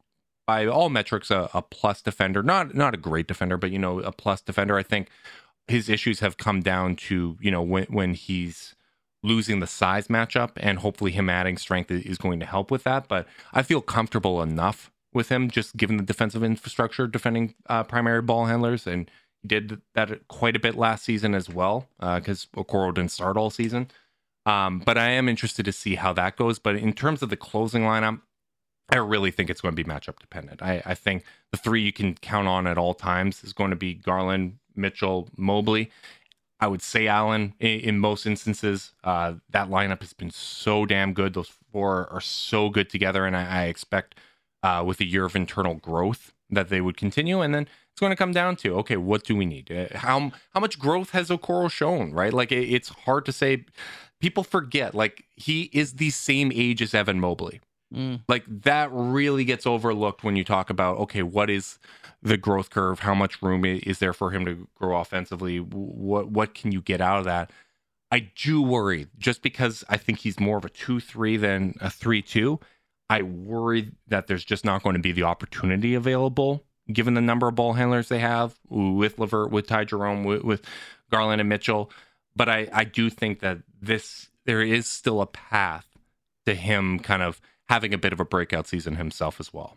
by all metrics, a, a plus defender. Not not a great defender, but you know, a plus defender. I think his issues have come down to you know when when he's losing the size matchup, and hopefully him adding strength is going to help with that. But I feel comfortable enough with him, just given the defensive infrastructure defending uh, primary ball handlers, and he did that quite a bit last season as well because uh, Okoro didn't start all season. Um, but I am interested to see how that goes. But in terms of the closing lineup, I really think it's going to be matchup dependent. I, I think the three you can count on at all times is going to be Garland, Mitchell, Mobley. I would say Allen in, in most instances. Uh, that lineup has been so damn good. Those four are so good together, and I, I expect uh, with a year of internal growth that they would continue. And then it's going to come down to okay, what do we need? Uh, how how much growth has Okoro shown? Right, like it, it's hard to say. People forget like he is the same age as Evan Mobley. Mm. Like that really gets overlooked when you talk about okay, what is the growth curve? How much room is there for him to grow offensively? What what can you get out of that? I do worry just because I think he's more of a two three than a three two. I worry that there's just not going to be the opportunity available given the number of ball handlers they have with Levert, with Ty Jerome, with, with Garland and Mitchell. But I, I do think that this there is still a path to him kind of having a bit of a breakout season himself as well.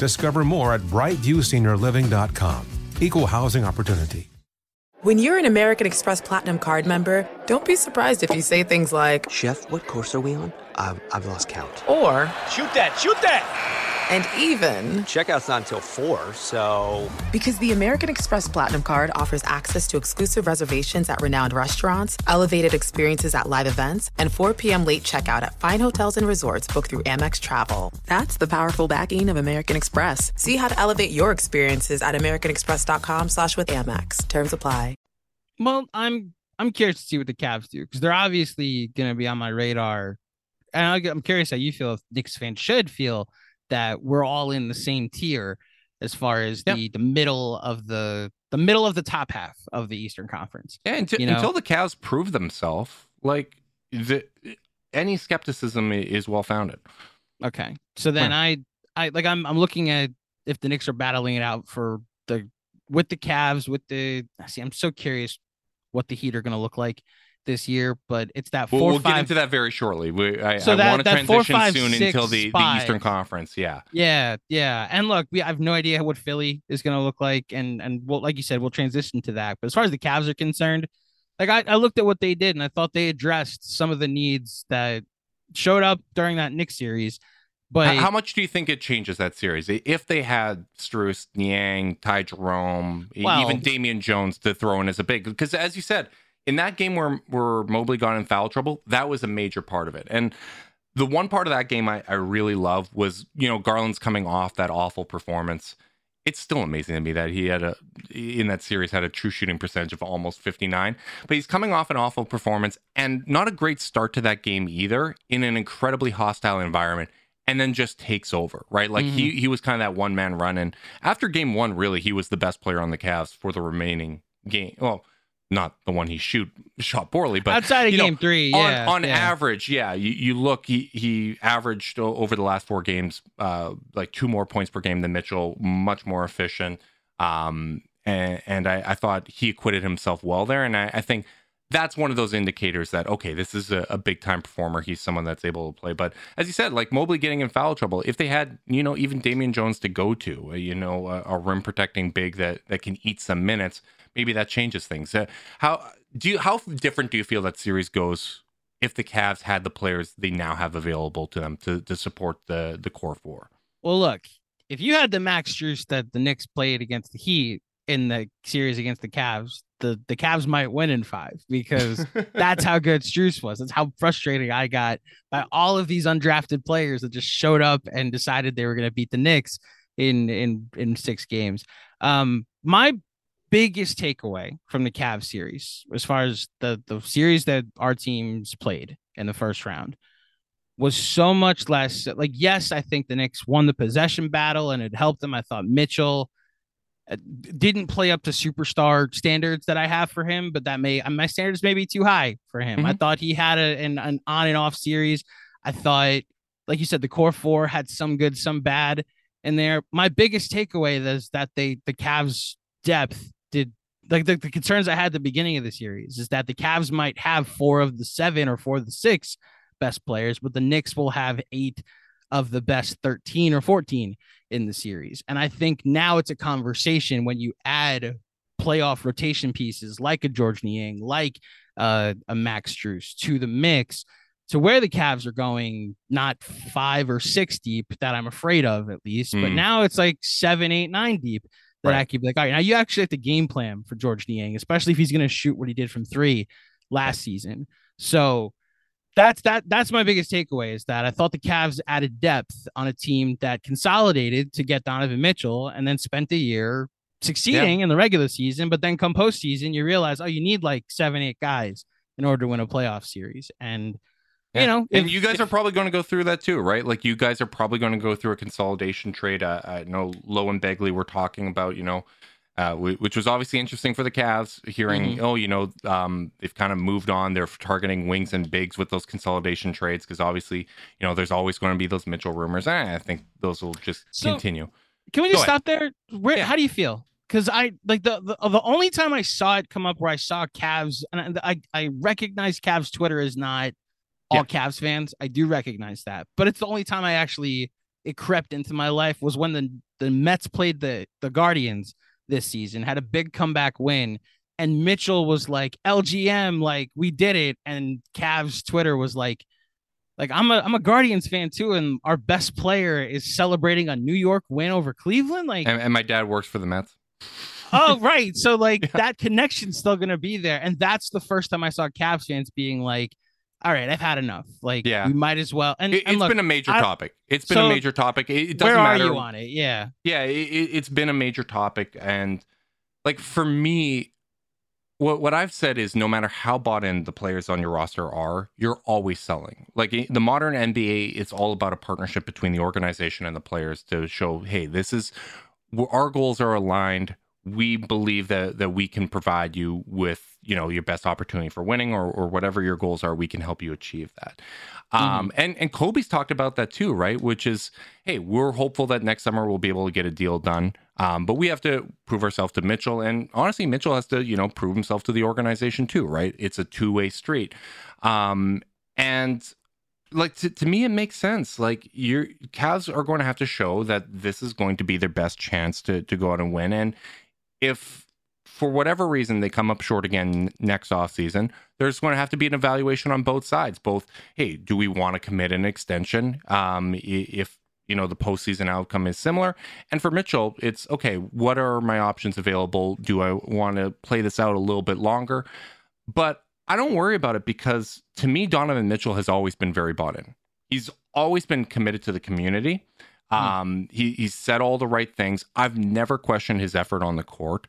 Discover more at brightviewseniorliving.com. Equal housing opportunity. When you're an American Express Platinum card member, don't be surprised if you say things like, Chef, what course are we on? I've, I've lost count. Or, Shoot that, shoot that! And even, Checkout's not until 4, so. Because the American Express Platinum Card offers access to exclusive reservations at renowned restaurants, elevated experiences at live events, and 4 p.m. late checkout at fine hotels and resorts booked through Amex Travel. That's the powerful backing of American Express. See how to elevate your experiences at americanexpress.com slash with Amex. Terms apply. Well, I'm I'm curious to see what the Cavs do because they're obviously going to be on my radar. And I'm curious how you feel if Knicks fans should feel that we're all in the same tier as far as yep. the the middle of the the middle of the top half of the Eastern Conference. Yeah, until, you know? until the Cavs prove themselves, like the, any skepticism is well founded. Okay, so then I I like I'm I'm looking at if the Knicks are battling it out for the with the Cavs with the see I'm so curious what the Heat are going to look like this year, but it's that We'll, we'll five, get into that very shortly. We, I, So I that- want to that four, transition five, soon until the, the Eastern Conference. Yeah. Yeah, yeah. And look, we I have no idea what Philly is going to look like, and and we'll, like you said, we'll transition to that. But as far as the Cavs are concerned, like I, I looked at what they did, and I thought they addressed some of the needs that showed up during that Knicks series. But How, much do you think it changes that series if they had Strus, Niang, Ty Jerome, Well- even Damian Jones to throw in as a big? Because as you said, in that game where where Mobley got in foul trouble, that was a major part of it. And the one part of that game I, I really love was you know Garland's coming off that awful performance. It's still amazing to me that he had a in that series had a true shooting percentage of almost 59, but he's coming off an awful performance and not a great start to that game either in an incredibly hostile environment and then just takes over, right? Like he mm-hmm. he was kind of that one man run and after game 1 really he was the best player on the Cavs for the remaining game. Well, not the one he shoot shot poorly, but outside of you know, game three, yeah, on on yeah. average, yeah, you, you look he he averaged over the last four games uh like two more points per game than Mitchell, much more efficient. Um and, and I, I thought he acquitted himself well there, and I, I think that's one of those indicators that okay, this is a, a big time performer. He's someone that's able to play. But as you said, like Mobley getting in foul trouble, if they had you know even Damian Jones to go to, uh, you know a, a rim protecting big that that can eat some minutes, maybe that changes things. Uh, how do you how different do you feel that series goes if the Cavs had the players they now have available to them to to support the the core four? Well, look, if you had the Max juice that the Knicks played against the Heat in the series against the Cavs, the the Cavs might win in five because that's how good Strus was. That's how frustrating I got by all of these undrafted players that just showed up and decided they were going to beat the Knicks in in in six games. Um, my biggest takeaway from the Cavs series, as far as the the series that our teams played in the first round, was so much less like yes, I think the Knicks won the possession battle and it helped them. I thought Mitchell uh, didn't play up to superstar standards that I have for him, but that may my standards may be too high for him. I thought he had a, an, an on and off series. I thought, like you said, the core four had some good, some bad in there. My biggest takeaway is that they the Cavs depth did like the, the concerns I had at the beginning of the series is that the Cavs might have four of the seven or four of the six best players, but the Knicks will have eight of the best 13 or 14 in the series. And I think now it's a conversation when you add playoff rotation pieces like a Georges Niang, like uh, a Max Strus to the mix to where the Cavs are going, not five or six deep that I'm afraid of at least, but Mm. now it's like seven, eight, nine deep that I Right. could be like, all right, now you actually have to game plan for Georges Niang, especially if he's going to shoot what he did from three last season. So that's that that's my biggest takeaway is that I thought the Cavs added depth on a team that consolidated to get Donovan Mitchell and then spent the year succeeding in the regular season, but then come postseason, you realize, oh, you need like seven, eight guys in order to win a playoff series. And Yeah. you know, and if- you guys if- are probably going to go through that too, right? Like you guys are probably going to go through a consolidation trade. Uh, I know Low and Begley were talking about, you know, uh, which was obviously interesting for the Cavs. Hearing, Mhm. oh, you know, um, they've kind of moved on. They're targeting wings and bigs with those consolidation trades because obviously, you know, there's always going to be those Mitchell rumors. Eh, I think those will just So- continue. Can we just stop there? Where? Yeah. How do you feel? Because I like the, the the only time I saw it come up where I saw Cavs and I I recognize Cavs Twitter is not all Yeah. Cavs fans. I do recognize that, but it's the only time I actually it crept into my life was when the the Mets played the the Guardians this season, had a big comeback win, and Mitchell was like LGM, like we did it, and Cavs Twitter was like. Like I'm a I'm a Guardians fan too, and our best player is celebrating a New York win over Cleveland. Like, And, and my dad works for the Mets. oh right, so like Yeah. that connection's still gonna be there, and that's the first time I saw Cavs fans being like, "All right, I've had enough. Like, Yeah. we might as well." And, It, has been a major I- topic. It's been so a major topic. It, it doesn't where are matter. you on it? Yeah, yeah it, it's been a major topic and like for me what what i've said is no matter how bought in the players on your roster are you're always selling like eh, the modern nba it's all about a partnership between the organization and the players to show hey this is our goals are aligned we believe that that we can provide you with you know your best opportunity for winning or, or whatever your goals are we can help you achieve that. Um, mm-hmm. and and Koby's talked about that too right? Which is hey we're hopeful that next summer we'll be able to get a deal done. Um, but we have to prove ourselves to mitchell and honestly mitchell has to you know prove himself to the organization too right? It's a two-way street. Um, and like to, to me it makes sense. Like your Cavs are going to have to show that this is going to be their best chance to to go out and win. And if for whatever reason they come up short again next off season, there's going to have to be an evaluation on both sides. Both, hey, do we want to commit an extension um, if you know the postseason outcome is similar? And for Mitchell, it's okay. What are my options available? Do I want to play this out a little bit longer? But I don't worry about it because to me, Donovan Mitchell has always been very bought in. He's always been committed to the community. Hmm. Um, he, he's said all the right things. I've never questioned his effort on the court.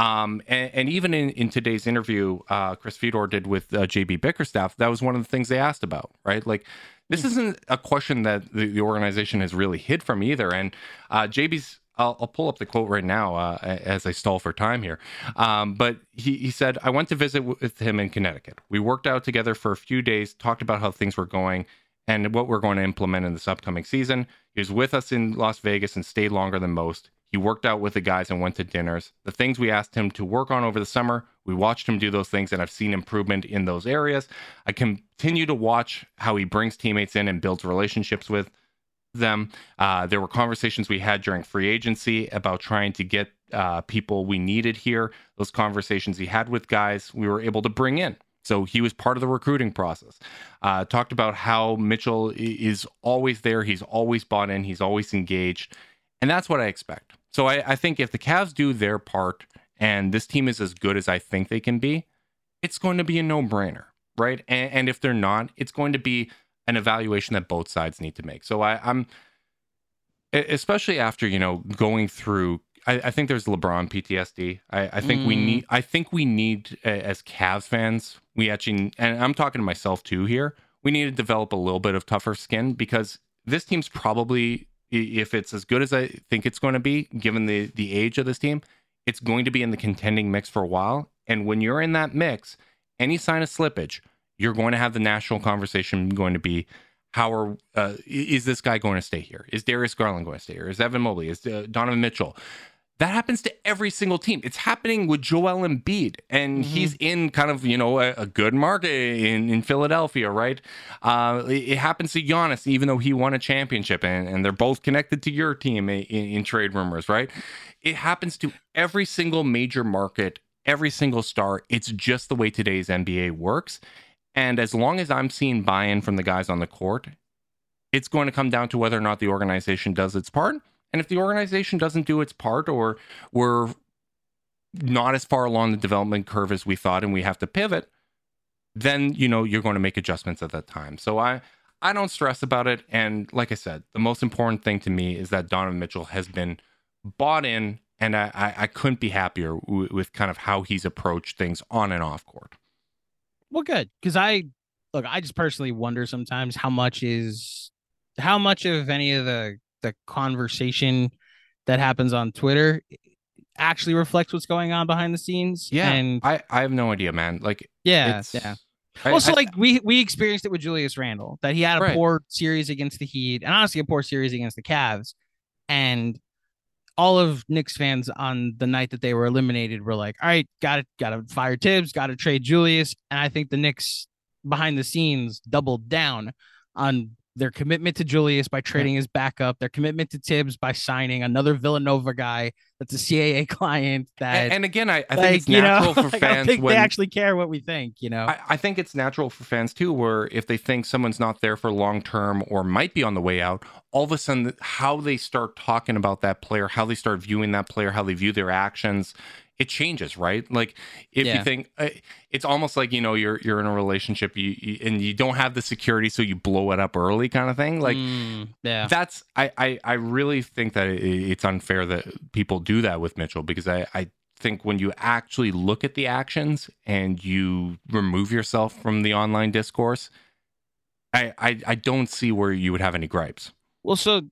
Um, and, and, even in, in today's interview, uh, Chris Fedor did with uh, JB Bickerstaff, that was one of the things they asked about, right? Like, this hmm. isn't a question that the, the organization has really hid from either. And uh, JB's, I'll, I'll, pull up the quote right now uh, as I stall for time here. Um, but he, he said, I went to visit with him in Connecticut. We worked out together for a few days, talked about how things were going and what we're going to implement in this upcoming season. He was with us in Las Vegas and stayed longer than most. He worked out with the guys and went to dinners. The things we asked him to work on over the summer, we watched him do those things, and I've seen improvement in those areas. I continue to watch how he brings teammates in and builds relationships with them. Uh, there were conversations we had during free agency about trying to get uh, people we needed here. Those conversations he had with guys we were able to bring in. So he was part of the recruiting process. Uh, talked about how Mitchell is always there. He's always bought in. He's always engaged. And that's what I expect. So I, I think if the Cavs do their part and this team is as good as I think they can be, it's going to be a no brainer, right? And, and, if they're not, it's going to be an evaluation that both sides need to make. So I, I'm, especially after you know going through I, I, think there's LeBron PTSD. I, I think mm. we need. I think we need as Cavs fans, we actually, and I'm talking to myself too here. We need to develop a little bit of tougher skin because this team's probably, if it's as good as I think it's going to be, given the the age of this team, it's going to be in the contending mix for a while. And when you're in that mix, any sign of slippage, you're going to have the national conversation going to be how are uh, is this guy going to stay here? Is Darius Garland going to stay here? Is Evan Mobley? Is uh, Donovan Mitchell? That happens to every single team. It's happening with Joel Embiid, and mm-hmm. he's in kind of you know a, a good market in, in Philadelphia, right? Uh, it, it, happens to Giannis, even though he won a championship, and, and they're both connected to your team in, in trade rumors, right? It happens to every single major market, every single star. It's just the way today's NBA works, and as long as I'm seeing buy-in from the guys on the court, it's going to come down to whether or not the organization does its part and if the organization doesn't do its part or we're not as far along the development curve as we thought and we have to pivot, then you know you're going to make adjustments at that time. So I I don't stress about it. And like I said, the most important thing to me is that Donovan Mitchell has been bought in, and I, I, I couldn't be happier w- with kind of how he's approached things on and off court. Well, good because I look. I just personally wonder sometimes how much is how much of any of the the conversation that happens on Twitter actually reflects what's going on behind the scenes. Yeah, and I I have no idea, man. Like yeah, yeah. I, also, I, like we we experienced it with Julius Randle that he had a right. poor series against the Heat and honestly a poor series against the Cavs, and all of Knicks fans on the night that they were eliminated were like, "All right, got to got to fire Thibs, got to trade Julius," and I think the Knicks behind the scenes doubled down on their commitment to Julius by trading his backup, their commitment to Thibs by signing another Villanova guy that's a CAA client. That and, and again, I, I like, think it's natural know, for fans. I think when, they actually care what we think. You know, I, I, think it's natural for fans too, where if they think someone's not there for long term or might be on the way out, all of a sudden how they start talking about that player, how they start viewing that player, how they view their actions it changes, right? Like if yeah. you think uh, it's almost like you know you're you're in a relationship you, you, and you don't have the security, so you blow it up early, kind of thing. Like mm, yeah, that's I, I I really think that it, it's unfair that people do that with Mitchell because I I think when you actually look at the actions and you remove yourself from the online discourse, I I, I don't see where you would have any gripes. Well, so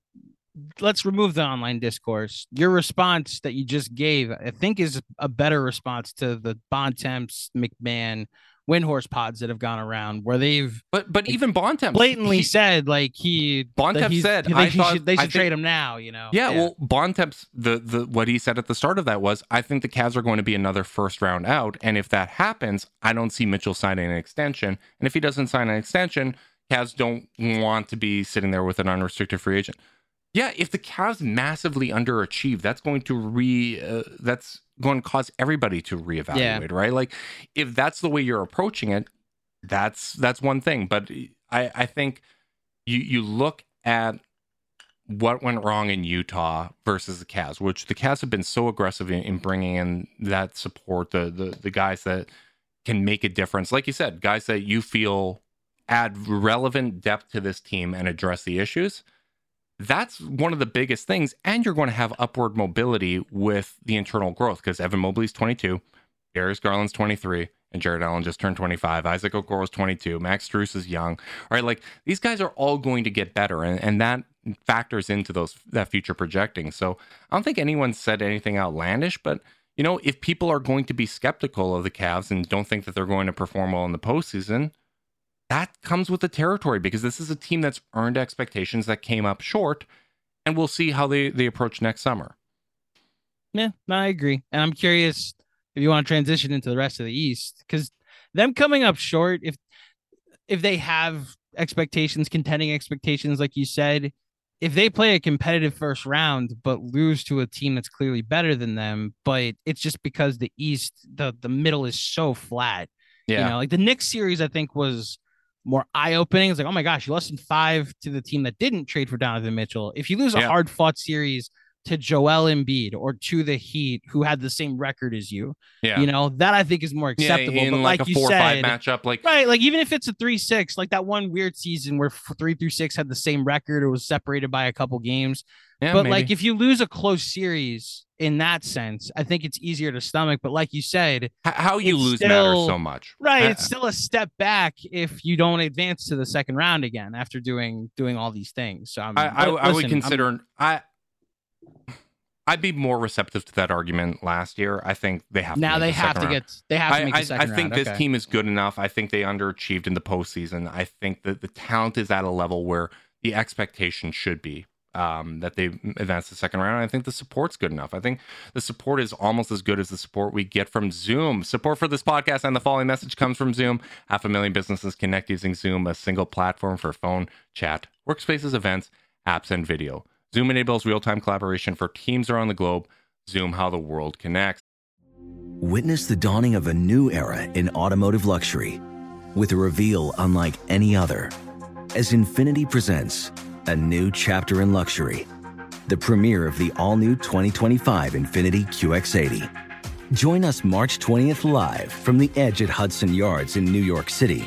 let's remove the online discourse. Your response that you just gave, I think, is a better response to the Bontemps, MacMahon, Windhorst pods that have gone around where they've but but even Bontemps blatantly he, said like he Bontemps said they, I thought, should, they should think, trade him now. You know. Yeah, yeah, well, Bontemps the the what he said at the start of that was I think the Cavs are going to be another first round out, and if that happens, I don't see Mitchell signing an extension, and if he doesn't sign an extension, Cavs don't want to be sitting there with an unrestricted free agent. Yeah, if the Cavs massively underachieve, that's going to re uh, that's going to cause everybody to reevaluate, yeah. right? Like if that's the way you're approaching it, that's that's one thing. But I I think you you look at what went wrong in Utah versus the Cavs, which the Cavs have been so aggressive in, in bringing in that support, the the the guys that can make a difference. Like you said, guys that you feel add relevant depth to this team and address the issues that's one of the biggest things. And you're going to have upward mobility with the internal growth because Evan Mobley's 22, Darius Garland's 23, and Jarrett Allen just turned 25. Isaac Okoro's 22. Max Strus is young. All right, like these guys are all going to get better, and, and that factors into those that future projecting. So I don't think anyone said anything outlandish, but you know, if people are going to be skeptical of the Cavs and don't think that they're going to perform well in the postseason, that comes with the territory because this is a team that's earned expectations that came up short, and we'll see how they, they approach next summer. Yeah, no, I agree. And I'm curious if you want to transition into the rest of the East, because them coming up short, if if they have expectations, contending expectations, like you said, if they play a competitive first round but lose to a team that's clearly better than them, but it's just because the East, the the middle is so flat. Yeah. You know, like the Knicks series, I think was more eye opening. It's like, oh my gosh, you lost in five to the team that didn't trade for Donovan Mitchell. If you lose a hard fought series to Joel Embiid or to the Heat, who had the same record as you, yeah. you know, that I think is more acceptable. Yeah, but like, like a you four said, five matchup, like right, like even if it's a three six, like that one weird season where three through six had the same record or was separated by a couple games. Yeah, but maybe. like if you lose a close series in that sense, I think it's easier to stomach. But like you said, how you lose still, matters so much, right? it's still a step back if you don't advance to the second round again after doing doing all these things. So I'm, I, I, listen, I would consider I'm, I. I'd be more receptive to that argument last year. I think they have now. To they the have to round. get. They have to make I, the I, I think round. this okay. team is good enough. I think they underachieved in the postseason. I think that the talent is at a level where the expectation should be um, that they advance the second round. I think the support's good enough. I think the support is almost as good as the support we get from Zoom. Support for this podcast and the following message comes from Zoom. Half a million businesses connect using Zoom, a single platform for phone, chat, workspaces, events, apps, and video. Zoom enables real time collaboration for teams around the globe. Zoom, how the world connects. Witness the dawning of a new era in automotive luxury with a reveal unlike any other as Infiniti presents a new chapter in luxury. The premiere of the all new 2025 Infiniti QX80. Join us March 20th live from the edge at Hudson Yards in New York City,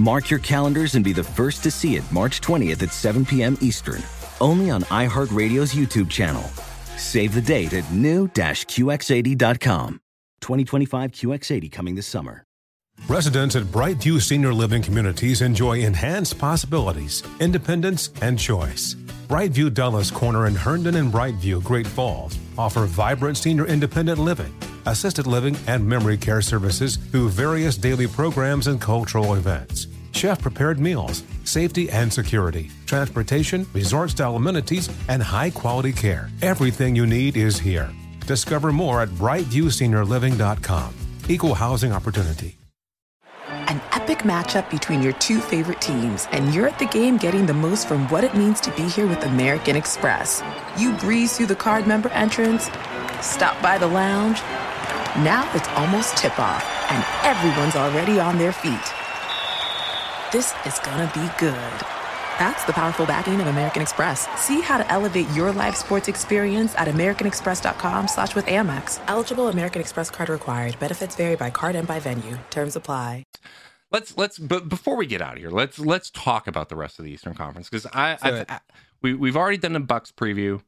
Mark your calendars and be the first to see it March 20th at 7 p.m. Eastern, only on iHeartRadio's YouTube channel. Save the date at new-QX80.com. 2025 QX80 coming this summer. Residents at Brightview Senior Living Communities enjoy enhanced possibilities, independence, and choice. Brightview Dulles Corner in Herndon and Brightview, Great Falls offer vibrant senior independent living, assisted living, and memory care services through various daily programs and cultural events. Chef prepared meals, safety and security, transportation, resort style amenities, and high quality care. Everything you need is here. Discover more at brightviewseniorliving.com. Equal housing opportunity an epic matchup between your two favorite teams, and you're at the game getting the most from what it means to be here with American Express. You breeze through the card member entrance, stop by the lounge. Now it's almost tip off, and everyone's already on their feet. This is gonna be good. That's the powerful backing of American Express. See how to elevate your live sports experience at americanexpress.com slash with Amex. Eligible American Express card required. Benefits vary by card and by venue. Terms apply. Let's let's but before we get out of here, let's let's talk about the rest of the Eastern Conference because I, Do I, I we we've already done a Bucks preview,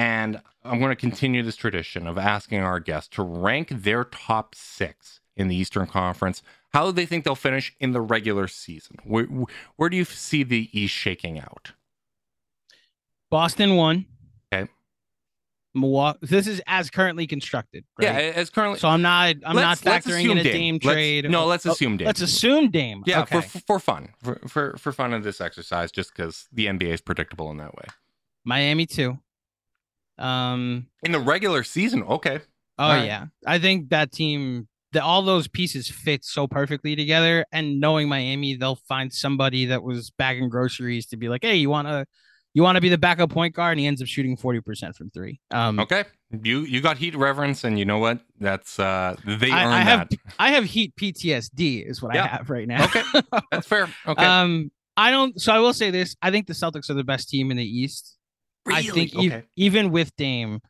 and I'm going to continue this tradition of asking our guests to rank their top six in the Eastern Conference. How do they think they'll finish in the regular season? Where where do you see the East shaking out? Boston won. Okay. Milwaukee. This is as currently constructed. Right? Yeah, as currently. So I'm not. I'm Let's- not let's factoring in a Dame. Dame, Let's- trade. no, let's Oh, assume Dame. Let's assume Dame. yeah, Okay. for for fun, for for for fun of this exercise, just because the NBA is predictable in that way. Miami too. Um. In the regular season, okay. Oh All right. yeah, I think that team, that all those pieces fit so perfectly together. And knowing Miami, they'll find somebody that was bagging groceries to be like, "Hey, you want to, you want to be the backup point guard?" And he ends up shooting forty percent from three. Um, Okay, you you got heat reverence, and you know what? That's uh they I, earned I have that. I have heat PTSD is what Yeah. I have right now. Okay, that's fair. Okay, Um, I don't. So I will say this: I think the Celtics are the best team in the East. I think okay. even with Dame,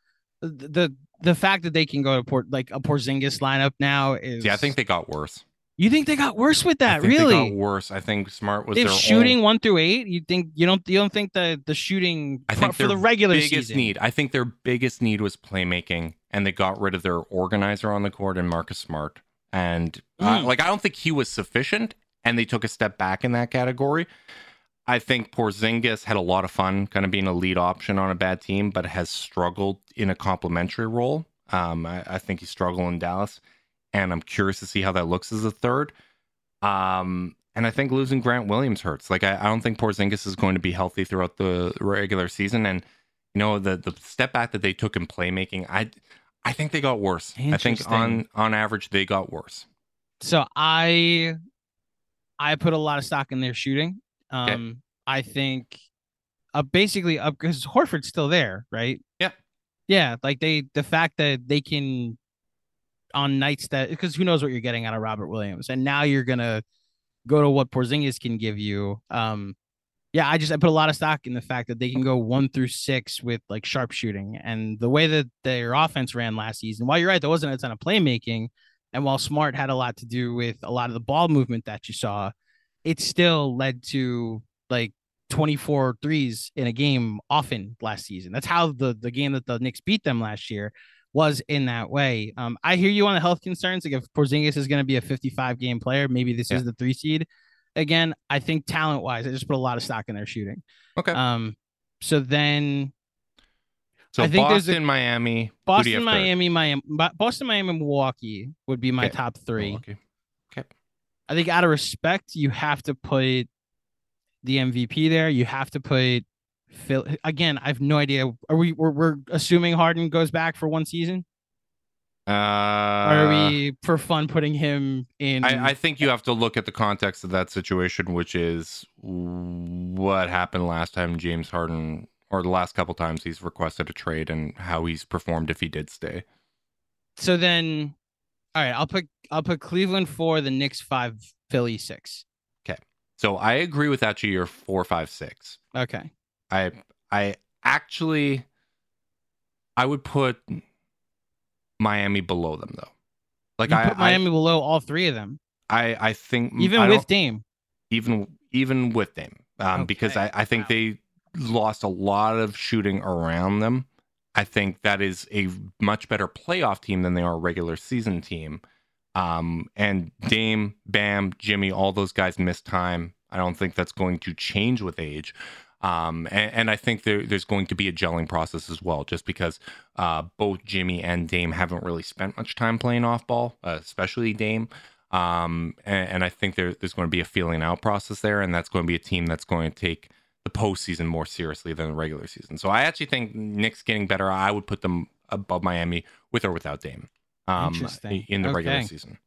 the, the fact that they can go to port like a Porzingis lineup now is. Yeah, I think they got worse. you think they got worse with that. Really? they got worse. I think Smart was If their shooting own one through eight, you think you don't you don't think the the shooting I think for the regular biggest season need. I think their biggest need was playmaking, and they got rid of their organizer on the court and Marcus Smart. And uh, Mm. like, I don't think he was sufficient, and they took a step back in that category. I think Porzingis had a lot of fun, kind of being a lead option on a bad team, but has struggled in a complementary role. Um, I, I think he struggled in Dallas, and I'm curious to see how that looks as a third. Um, and I think losing Grant Williams hurts. Like I, I don't think Porzingis is going to be healthy throughout the regular season. And you know the the step back that they took in playmaking, I I think they got worse. I think on on average they got worse. So I I put a lot of stock in their shooting. Um I think uh basically up because Horford's still there, right? Yeah. Yeah, like they the fact that they can on nights that because who knows what you're getting out of Robert Williams. And now you're gonna go to what Porzingis can give you. Um yeah, I just I put a lot of stock in the fact that they can go one through six with like sharpshooting and the way that their offense ran last season. While you're right, there wasn't a ton of playmaking, and while Smart had a lot to do with a lot of the ball movement that you saw, it still led to like 24 threes in a game often last season. That's how the the game that the Knicks beat them last year was in that way. Um, I hear you on the health concerns. Like if Porzingis is going to be a 55 game player, maybe this Yeah. is the three seed. Again, I think talent wise, I just put a lot of stock in their shooting. Okay. Um, so then so I think there's Boston, a- Miami, who do you Boston. Miami, Miami, Boston, Miami, Milwaukee would be my Okay. top three. Milwaukee. I think out of respect, you have to put the MVP there. You have to put Phil. Again, I have no idea. Are we? We're, we're assuming Harden goes back for one season. Uh, are we for fun putting him in? I, I think you have to look at the context of that situation, which is what happened last time James Harden, or the last couple times he's requested a trade, and how he's performed if he did stay. so then, all right. I'll put I'll put Cleveland four, the Knicks five, Philly six. Okay, So I agree with that. You're four, five, six. Okay. I I actually I would put Miami below them though. Like you I, put Miami below all three of them, I I I think even I with Dame. even even with them um, because I, I think Wow. they lost a lot of shooting around them. I think that is a much better playoff team than they are a regular season team. Um, and Dame, Bam, Jimmy, all those guys missed time. I don't think that's going to change with age. Um, and, and I think there, there's going to be a gelling process as well, just because uh, both Jimmy and Dame haven't really spent much time playing off ball, uh, especially Dame. Um, and, and I think there, there's going to be a feeling out process there, and that's going to be a team that's going to take the postseason more seriously than the regular season. So I actually think Knicks getting better. I would put them above Miami with or without Dame. Um, in the regular season.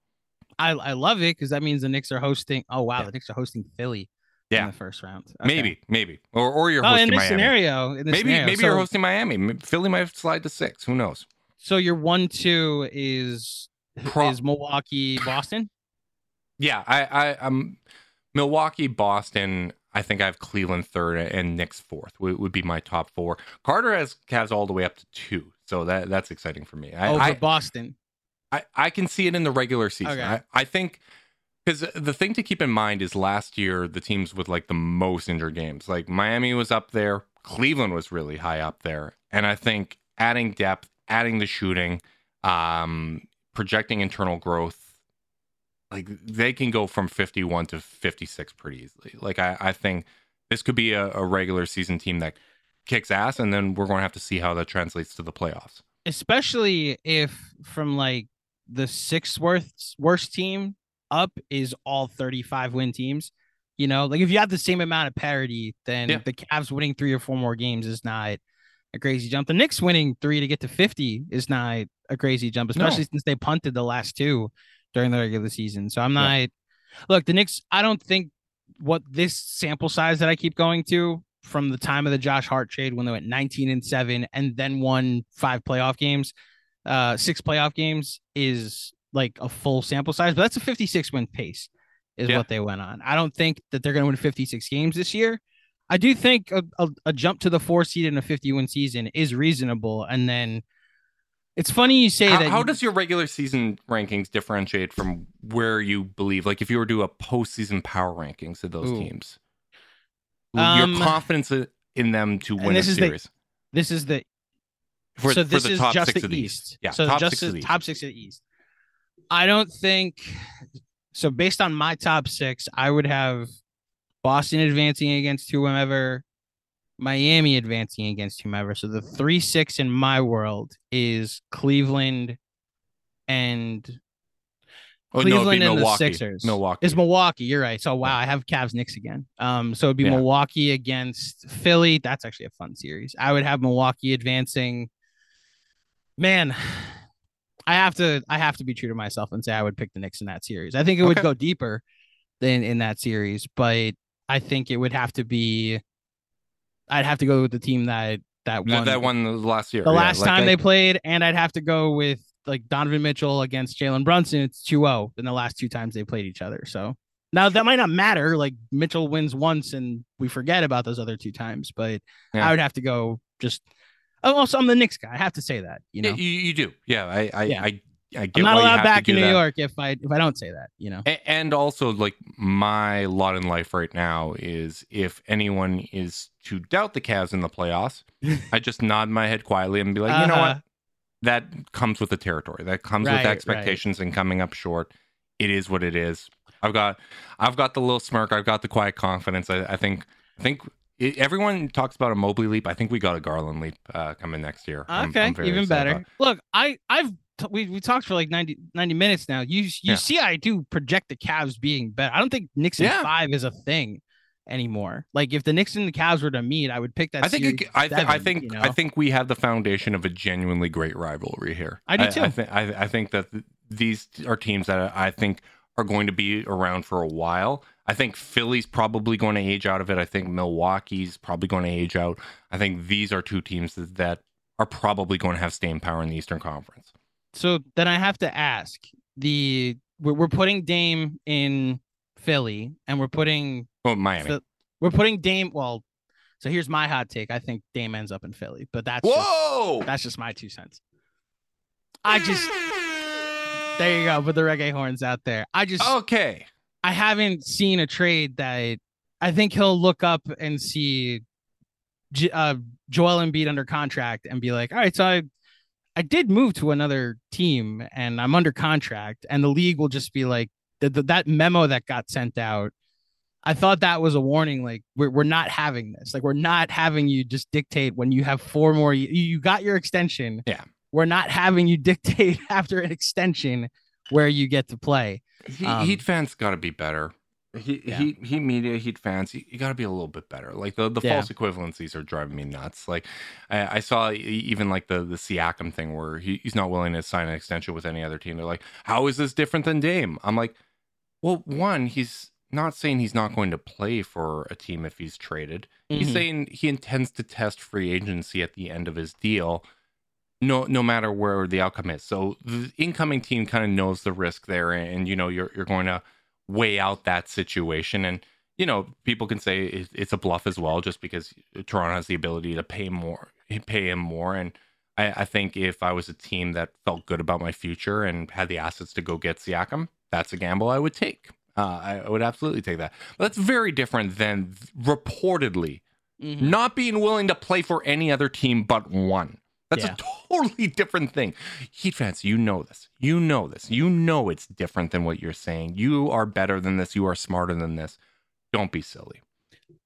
I I love it because that means the Knicks are hosting. Oh wow, Yeah. the Knicks are hosting Philly. Yeah. in the first round. Okay. Maybe, maybe, or or you're Oh, hosting in this Miami. scenario, in this maybe scenario. maybe so, you're hosting Miami. Philly might slide to six. Who knows? So your one two is Pro- is Milwaukee, Boston. Yeah, I I um Milwaukee, Boston. I think I have Cleveland third and Knicks fourth. Would, would be my top four. Carter has Cavs all the way up to two, so that that's exciting for me. I, Over I, Boston. I, I can see it in the regular season. Okay. I, I think because the thing to keep in mind is last year the teams with like the most injured games, like Miami was up there, Cleveland was really high up there, and I think adding depth, adding the shooting, um, projecting internal growth, like they can go from fifty one to fifty six pretty easily. Like I, I think this could be a, a regular season team that kicks ass, and then we're going to have to see how that translates to the playoffs. especially if from like the sixth worst worst team up is all 35 win teams. You know, like if you have the same amount of parity, then Yeah. the Cavs winning three or four more games is not a crazy jump. The Knicks winning three to get to 50 is not a crazy jump, No. especially since they punted the last two during the regular season. So I'm not look, the Knicks, I don't think what this sample size that I keep going to from the time of the Josh Hart trade when they went 19 and 7 and then won five playoff games, uh six playoff games is like a full sample size, but that's a 56 win pace is Yeah. what they went on. I don't think that they're going to win 56 games this year. I do think a, a, a jump to the four seed in a 51 season is reasonable. And then it's funny you say How, that. how you- does your regular season rankings differentiate from where you believe? Like if you were to do a postseason power rankings of those Ooh. teams, Um, your confidence in them to win a this is the- series this is the for, so this the is top just six the of the East. Yeah, so top just six the of the East. top six of the East. I don't think so. Based on my top six, I would have Boston advancing against whomever, Miami advancing against whomever. So the three six in my world is Cleveland and Oh, no, Cleveland and the Sixers. Milwaukee. It's Milwaukee. You're right. So wow, I have Cavs Knicks again. Um, so it'd be Yeah. Milwaukee against Philly. That's actually a fun series. I would have Milwaukee advancing. Man, I have to I have to be true to myself and say I would pick the Knicks in that series. I think it would Okay. go deeper than in that series, but I think it would have to be. I'd have to go with the team that that won that one the last year. the yeah, last like time I- they played, and I'd have to go with like Donovan Mitchell against Jalen Brunson. It's 2-0 in the last two times they played each other. So now that might not matter. Like Mitchell wins once and we forget about those other two times, but Yeah. I would have to go just oh, also I'm the Knicks guy. I have to say that, you know. Yeah, you, you do. Yeah, I I Yeah. I, I get I'm not allowed back in New that. York if I if I don't say that, you know. And also, like my lot in life right now is if anyone is to doubt the Cavs in the playoffs, I just nod my head quietly and be like, you know Uh-huh. what? That comes with the territory. That comes Right, with right. expectations and coming up short. It is what it is. I've got, I've got the little smirk. I've got the quiet confidence. I, I think, I think it, everyone talks about a Mobley leap. I think we got a Garland leap uh, coming next year. I'm- Okay, I'm even better. Look, I I've t- we we talked for like 90, 90 minutes now. You you Yeah. see, I do project the Cavs being better. I don't think Knicks in Yeah. five is a thing anymore. Like if the Knicks and the Cavs were to meet, I would pick that. I think it, I, th- I think you know? I think we have the foundation of a genuinely great rivalry here. I do I, too. think I, I think that th- these are teams that I think are going to be around for a while. I think Philly's probably going to age out of it. I think Milwaukee's probably going to age out. I think these are two teams that, that are probably going to have staying power in the Eastern Conference. So. Then I have to ask the we're, we're putting Dame in Philly and we're putting Oh, Miami. We're putting Dame. Well, so here's my hot take. I think Dame ends up in Philly, but that's just- Whoa! That's just my two cents. I just there you go. Put the reggae horns out there. I just okay. I haven't seen a trade that I think he'll look up and see J- uh, Joel Embiid under contract and be like, all right, so I I did move to another team and I'm under contract, and the league will just be like the, the, that memo that got sent out. I thought that was a warning. Like we're we're not having this. Like we're not having you just dictate when you have four more. You, you got your extension. Yeah. We're not having you dictate after an extension where you get to play. He, Um, Heat fans got to be better. He, Yeah. Heat, Heat media, Heat fans, you, you got to be a little bit better. Like the, the Yeah. false equivalencies are driving me nuts. Like I, I saw even like the the Siakam thing where he, he's not willing to sign an extension with any other team. They're like, how is this different than Dame? I'm like, well, one, he's not saying he's not going to play for a team if he's traded. He's Mhm. saying he intends to test free agency at the end of his deal. No, no matter where the outcome is. So the incoming team kind of knows the risk there, and you know you're you're going to weigh out that situation. And you know, people can say it's a bluff as well, just because Toronto has the ability to pay more, pay him more. And I, I think if I was a team that felt good about my future and had the assets to go get Siakam, that's a gamble I would take. Uh, I would absolutely take that. But that's very different than reportedly Mhm. not being willing to play for any other team but one. That's Yeah. a totally different thing. Heat fans, you know this. You know this. You know it's different than what you're saying. You are better than this. You are smarter than this. Don't be silly.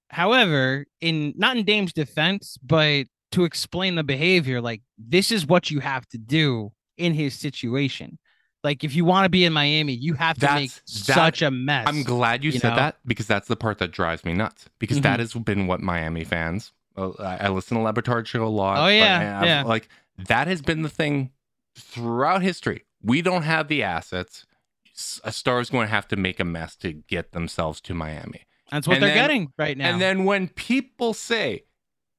However, in not in Dame's defense, but to explain the behavior, like this is what you have to do in his situation. Like if you want to be in Miami, you have to make that- such a mess. I'm glad you, you said know? that because that's the part that drives me nuts. Because that Mhm. has been what Miami fans. I, I listen to Le Batard show a lot. Oh, yeah, yeah. Like that has been the thing throughout history. We don't have the assets. A star is going to have to make a mess to get themselves to Miami. That's what and they're then- getting right now. And then when people say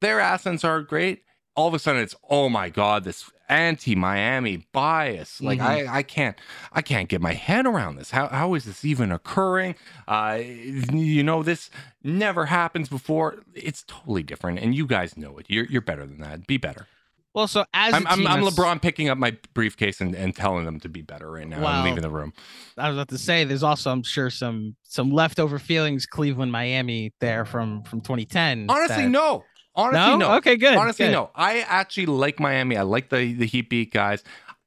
their assets are great, all of a sudden it's oh my god, this anti-Miami bias. Like Mhm. I, I can't, I can't get my head around this. How, how is this even occurring? Uh, you know, this never happens before. It's totally different, and you guys know it. You're, you're better than that. Be better. well, so as I'm, I'm, I'm LeBron picking up my briefcase and, and telling them to be better right now. Wow. I'm leaving the room. I was about to say there's also I'm sure some some leftover feelings Cleveland Miami there from from 2010. Honestly, that- no. Honestly, no. Okay, good. Honestly, good. no. I actually like Miami. I like the the Heat beat guys.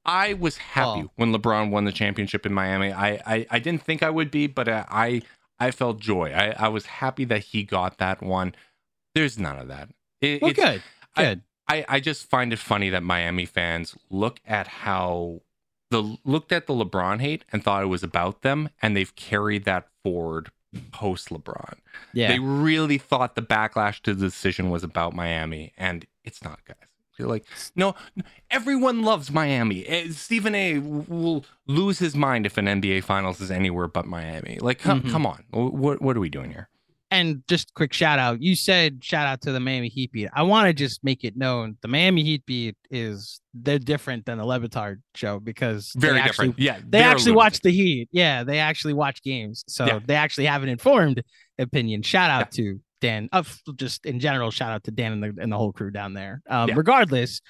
I was happy Oh. when LeBron won the championship in Miami. I I, I didn't think I would be, but I I, I felt joy. I, I was happy that he got that one. There's none of that. It, Well, it's- good. I- Good. I, I just find it funny that Miami fans look at how the looked at the LeBron hate and thought it was about them, and they've carried that forward post LeBron. yeah. They really thought the backlash to the decision was about Miami, and it's not, guys. You're like, no, everyone loves Miami. Eh, Stephen A. will lose his mind if an NBA Finals is anywhere but Miami. Like, come, Mhm. come on, what what are we doing here? And just quick shout out. You said shout out to the Miami Heat beat. I want to just make it known the Miami Heat beat is they're different than the Le Batard show because Very they actually, different. Yeah, They actually watch the Heat. Yeah, they actually watch games. So Yeah. they actually have an informed opinion. Shout out to Dan. Uh, just in general, shout out to Dan and the and the whole crew down there. Um, Yeah. regardless,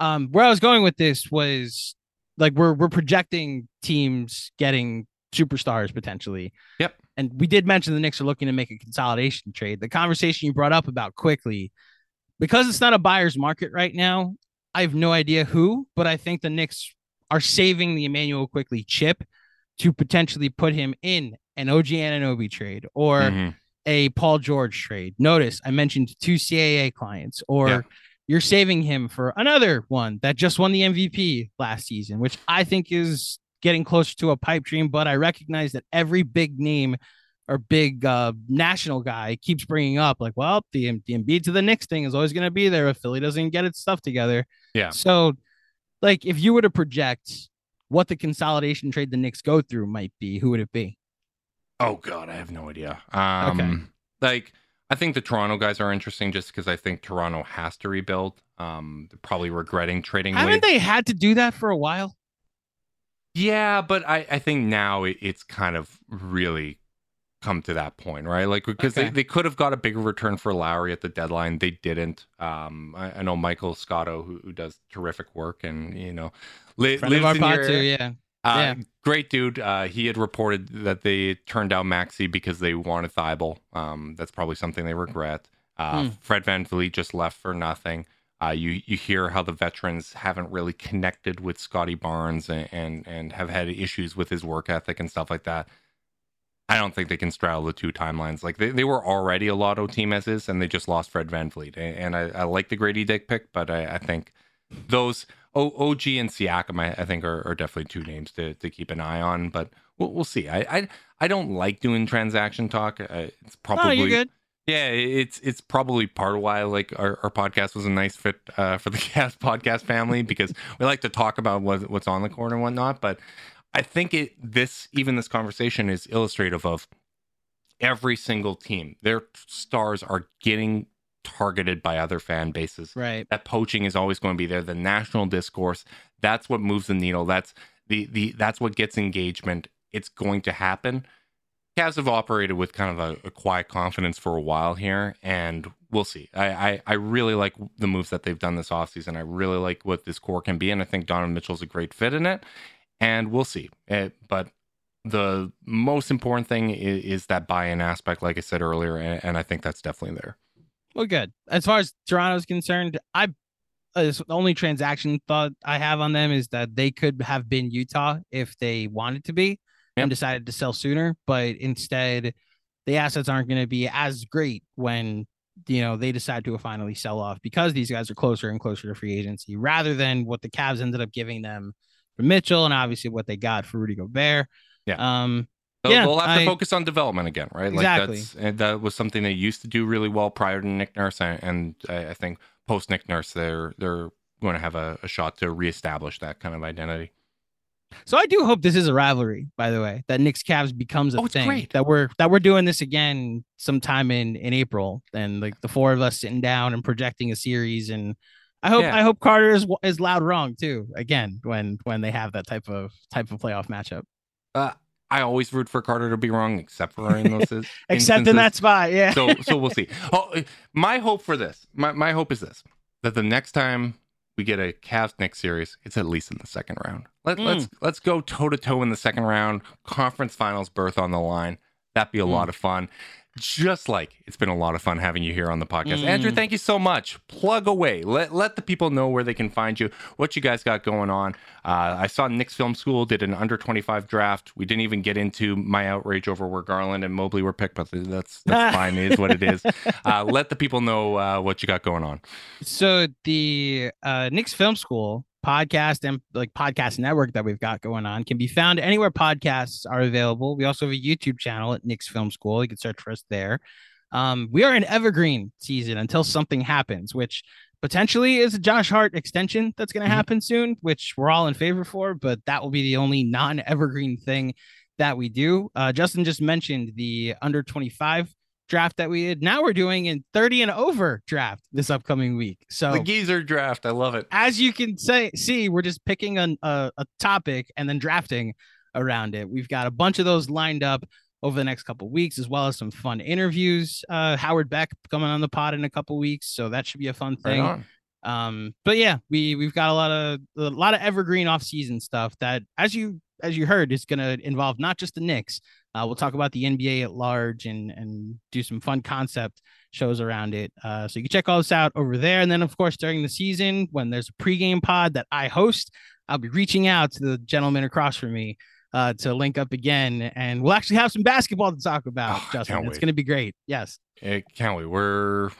um, where I was going with this was like we're we're projecting teams getting superstars potentially. Yep. And we did mention the Knicks are looking to make a consolidation trade. The conversation you brought up about Quickley, because it's not a buyer's market right now. I have no idea who, but I think the Knicks are saving the Immanuel Quickley chip to potentially put him in an OG Anunoby trade or Mhm. a Paul George trade. Notice I mentioned two CAA clients, or Yeah. you're saving him for another one that just won the MVP last season, which I think is getting closer to a pipe dream. But I recognize that every big name or big uh, national guy keeps bringing up, like, well, the, the Embiid to the Knicks thing is always going to be there if Philly doesn't get its stuff together. Yeah. So, like, if you were to project what the consolidation trade the Knicks go through might be, who would it be? Oh God, I have no idea. Um, like I think the Toronto guys are interesting just because I think Toronto has to rebuild. Um, they're probably regretting trading. Haven't Wade. they had to do that for a while? Yeah, but I, I think now it, it's kind of really come to that point, right? Like because Okay. they, they could have got a bigger return for Lowry at the deadline. They didn't. Um, I, I know Michael Scotto, who, who does terrific work, and you know, li- Friend lives in your too, yeah. Uh, Yeah. Great dude. Uh, he had reported that they turned down Maxey because they wanted Thybulle. Um, that's probably something they regret. Uh, Hmm. Fred VanVleet just left for nothing. Uh, you you hear how the veterans haven't really connected with Scottie Barnes and, and and have had issues with his work ethic and stuff like that. I don't think they can straddle the two timelines. Like they, they were already a lotto team as is, and they just lost Fred VanVleet. And, I, I like the Grady Dick pick, but I, I think those o, OG and Siakam, I, I think, are, are definitely two names to, to keep an eye on. But we'll, we'll see. I, I I don't like doing transaction talk. Uh, it's probably no, you're good. Yeah, it's it's probably part of why like our, our podcast was a nice fit uh, for the cast podcast family because we like to talk about what, what's on the court and whatnot. But I think it this even this conversation is illustrative of every single team. Their stars are getting targeted by other fan bases. Right. That poaching is always going to be there. The national discourse that's what moves the needle. That's the the that's what gets engagement. It's going to happen Cavs have operated with kind of a, a, quiet confidence for a while here, and we'll see. I, I, I, really like the moves that they've done this offseason. I really like what this core can be, and I think Donovan Mitchell's a great fit in it, and we'll see. It, but the most important thing is, is that buy-in aspect, like I said earlier, and, and, I think that's definitely there. Well, good. As far as Toronto's concerned, I the only transaction thought I have on them is that they could have been Utah if they wanted to be and decided to sell sooner, but instead the assets aren't going to be as great when you know they decide to finally sell off because these guys are closer and closer to free agency rather than what the Cavs ended up giving them for Mitchell and obviously what they got for Rudy Gobert. Yeah. Um, They'll, yeah, they'll have to I, focus on development again, right? Exactly. Like that's, that was something they used to do really well prior to Nick Nurse, and, and I, I, think post Nick Nurse, they're they're going to have a, a shot to reestablish that kind of identity. So I do hope this is a rivalry, by the way, that Knicks Cavs becomes a oh, thing. Great. That we're that we're doing this again sometime in in April, and like the four of us sitting down and projecting a series. And I hope yeah. I hope Carter is is loud wrong too. Again, when when they have that type of type of playoff matchup. Uh, I always root for Carter to be wrong, except for in those except instances. in that spot. Yeah. so so we'll see. Oh, my hope for this, my my hope is this: that the next time we get a Cavs Knicks series, it's at least in the second round. Let, mm. Let's let's go toe to toe in the second round. Conference finals berth on the line. That'd be a mm. lot of fun just like it's been a lot of fun having you here on the podcast. Mm. Andrew, thank you so much. Plug away. Let let the people know where they can find you, what you guys got going on. Uh, I saw Knicks Film School did an under 25 draft. We didn't even get into my outrage over where Garland and Mobley were picked, but that's that's fine. It is what it is. Uh, let the people know uh, what you got going on. So the uh, Knicks Film School podcast and like podcast network that we've got going on can be found anywhere podcasts are available. We also have a YouTube channel at Knicks Film School. You can search for us there. Um, we are in evergreen season until something happens, which potentially is a Josh Hart extension that's going to mm-hmm. happen soon, which we're all in favor for, but that will be the only non evergreen thing that we do. Uh, Justin just mentioned the under 25 draft that we did. Now we're doing in 30 and over draft this upcoming week. So the geezer draft, I love it. As you can say, see, we're just picking an, a, a topic and then drafting around it. We've got a bunch of those lined up over the next couple weeks, as well as some fun interviews. Uh, Howard Beck coming on the pod in a couple weeks, so that should be a fun thing. Right um, but yeah, we we've got a lot of a lot of evergreen off season stuff that, as you as you heard, is going to involve not just the Knicks, uh, we'll talk about the NBA at large and and do some fun concept shows around it. Uh, so you can check all this out over there. And then, of course, during the season, when there's a pregame pod that I host, I'll be reaching out to the gentleman across from me uh, to link up again, and we'll actually have some basketball to talk about. Oh, Justin, it's going to be great. Yes, it can't wait. We're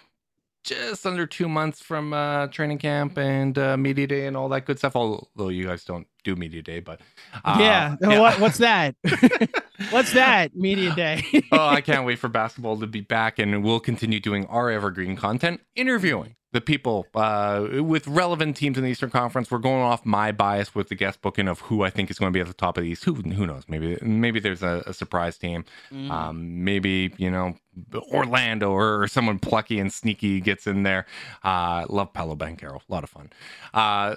just under two months from uh, training camp and uh, media day and all that good stuff. Although you guys don't do media day, but uh, yeah. yeah. What, what's that? what's that media day? oh, I can't wait for basketball to be back, and we'll continue doing our evergreen content, interviewing the people uh, with relevant teams in the Eastern Conference. We're going off my bias with the guest booking of who I think is going to be at the top of the East. Who who knows? Maybe maybe there's a, a surprise team. Mm. Um, maybe you know Orlando or someone plucky and sneaky gets in there. Uh, love Paolo Banchero. A lot of fun. Uh,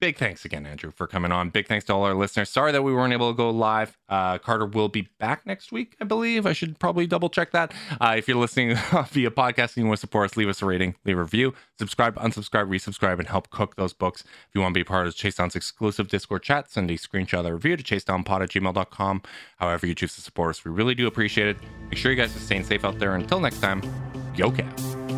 big thanks again, Andrew, for coming on. Big thanks to all our listeners. Sorry that we weren't able to go live. Uh, Carter will be back next week, I believe. I should probably double check that. Uh, if you're listening via podcast and you want to support us, leave us a rating, leave a review, subscribe, unsubscribe, resubscribe, and help cook those books. If you want to be part of Chase Down's exclusive Discord chat, send a screenshot of the review to chasedownpod at gmail.com. However, you choose to support us, we really do appreciate it. Make sure you guys are staying safe out there. Until next time, go Cavs.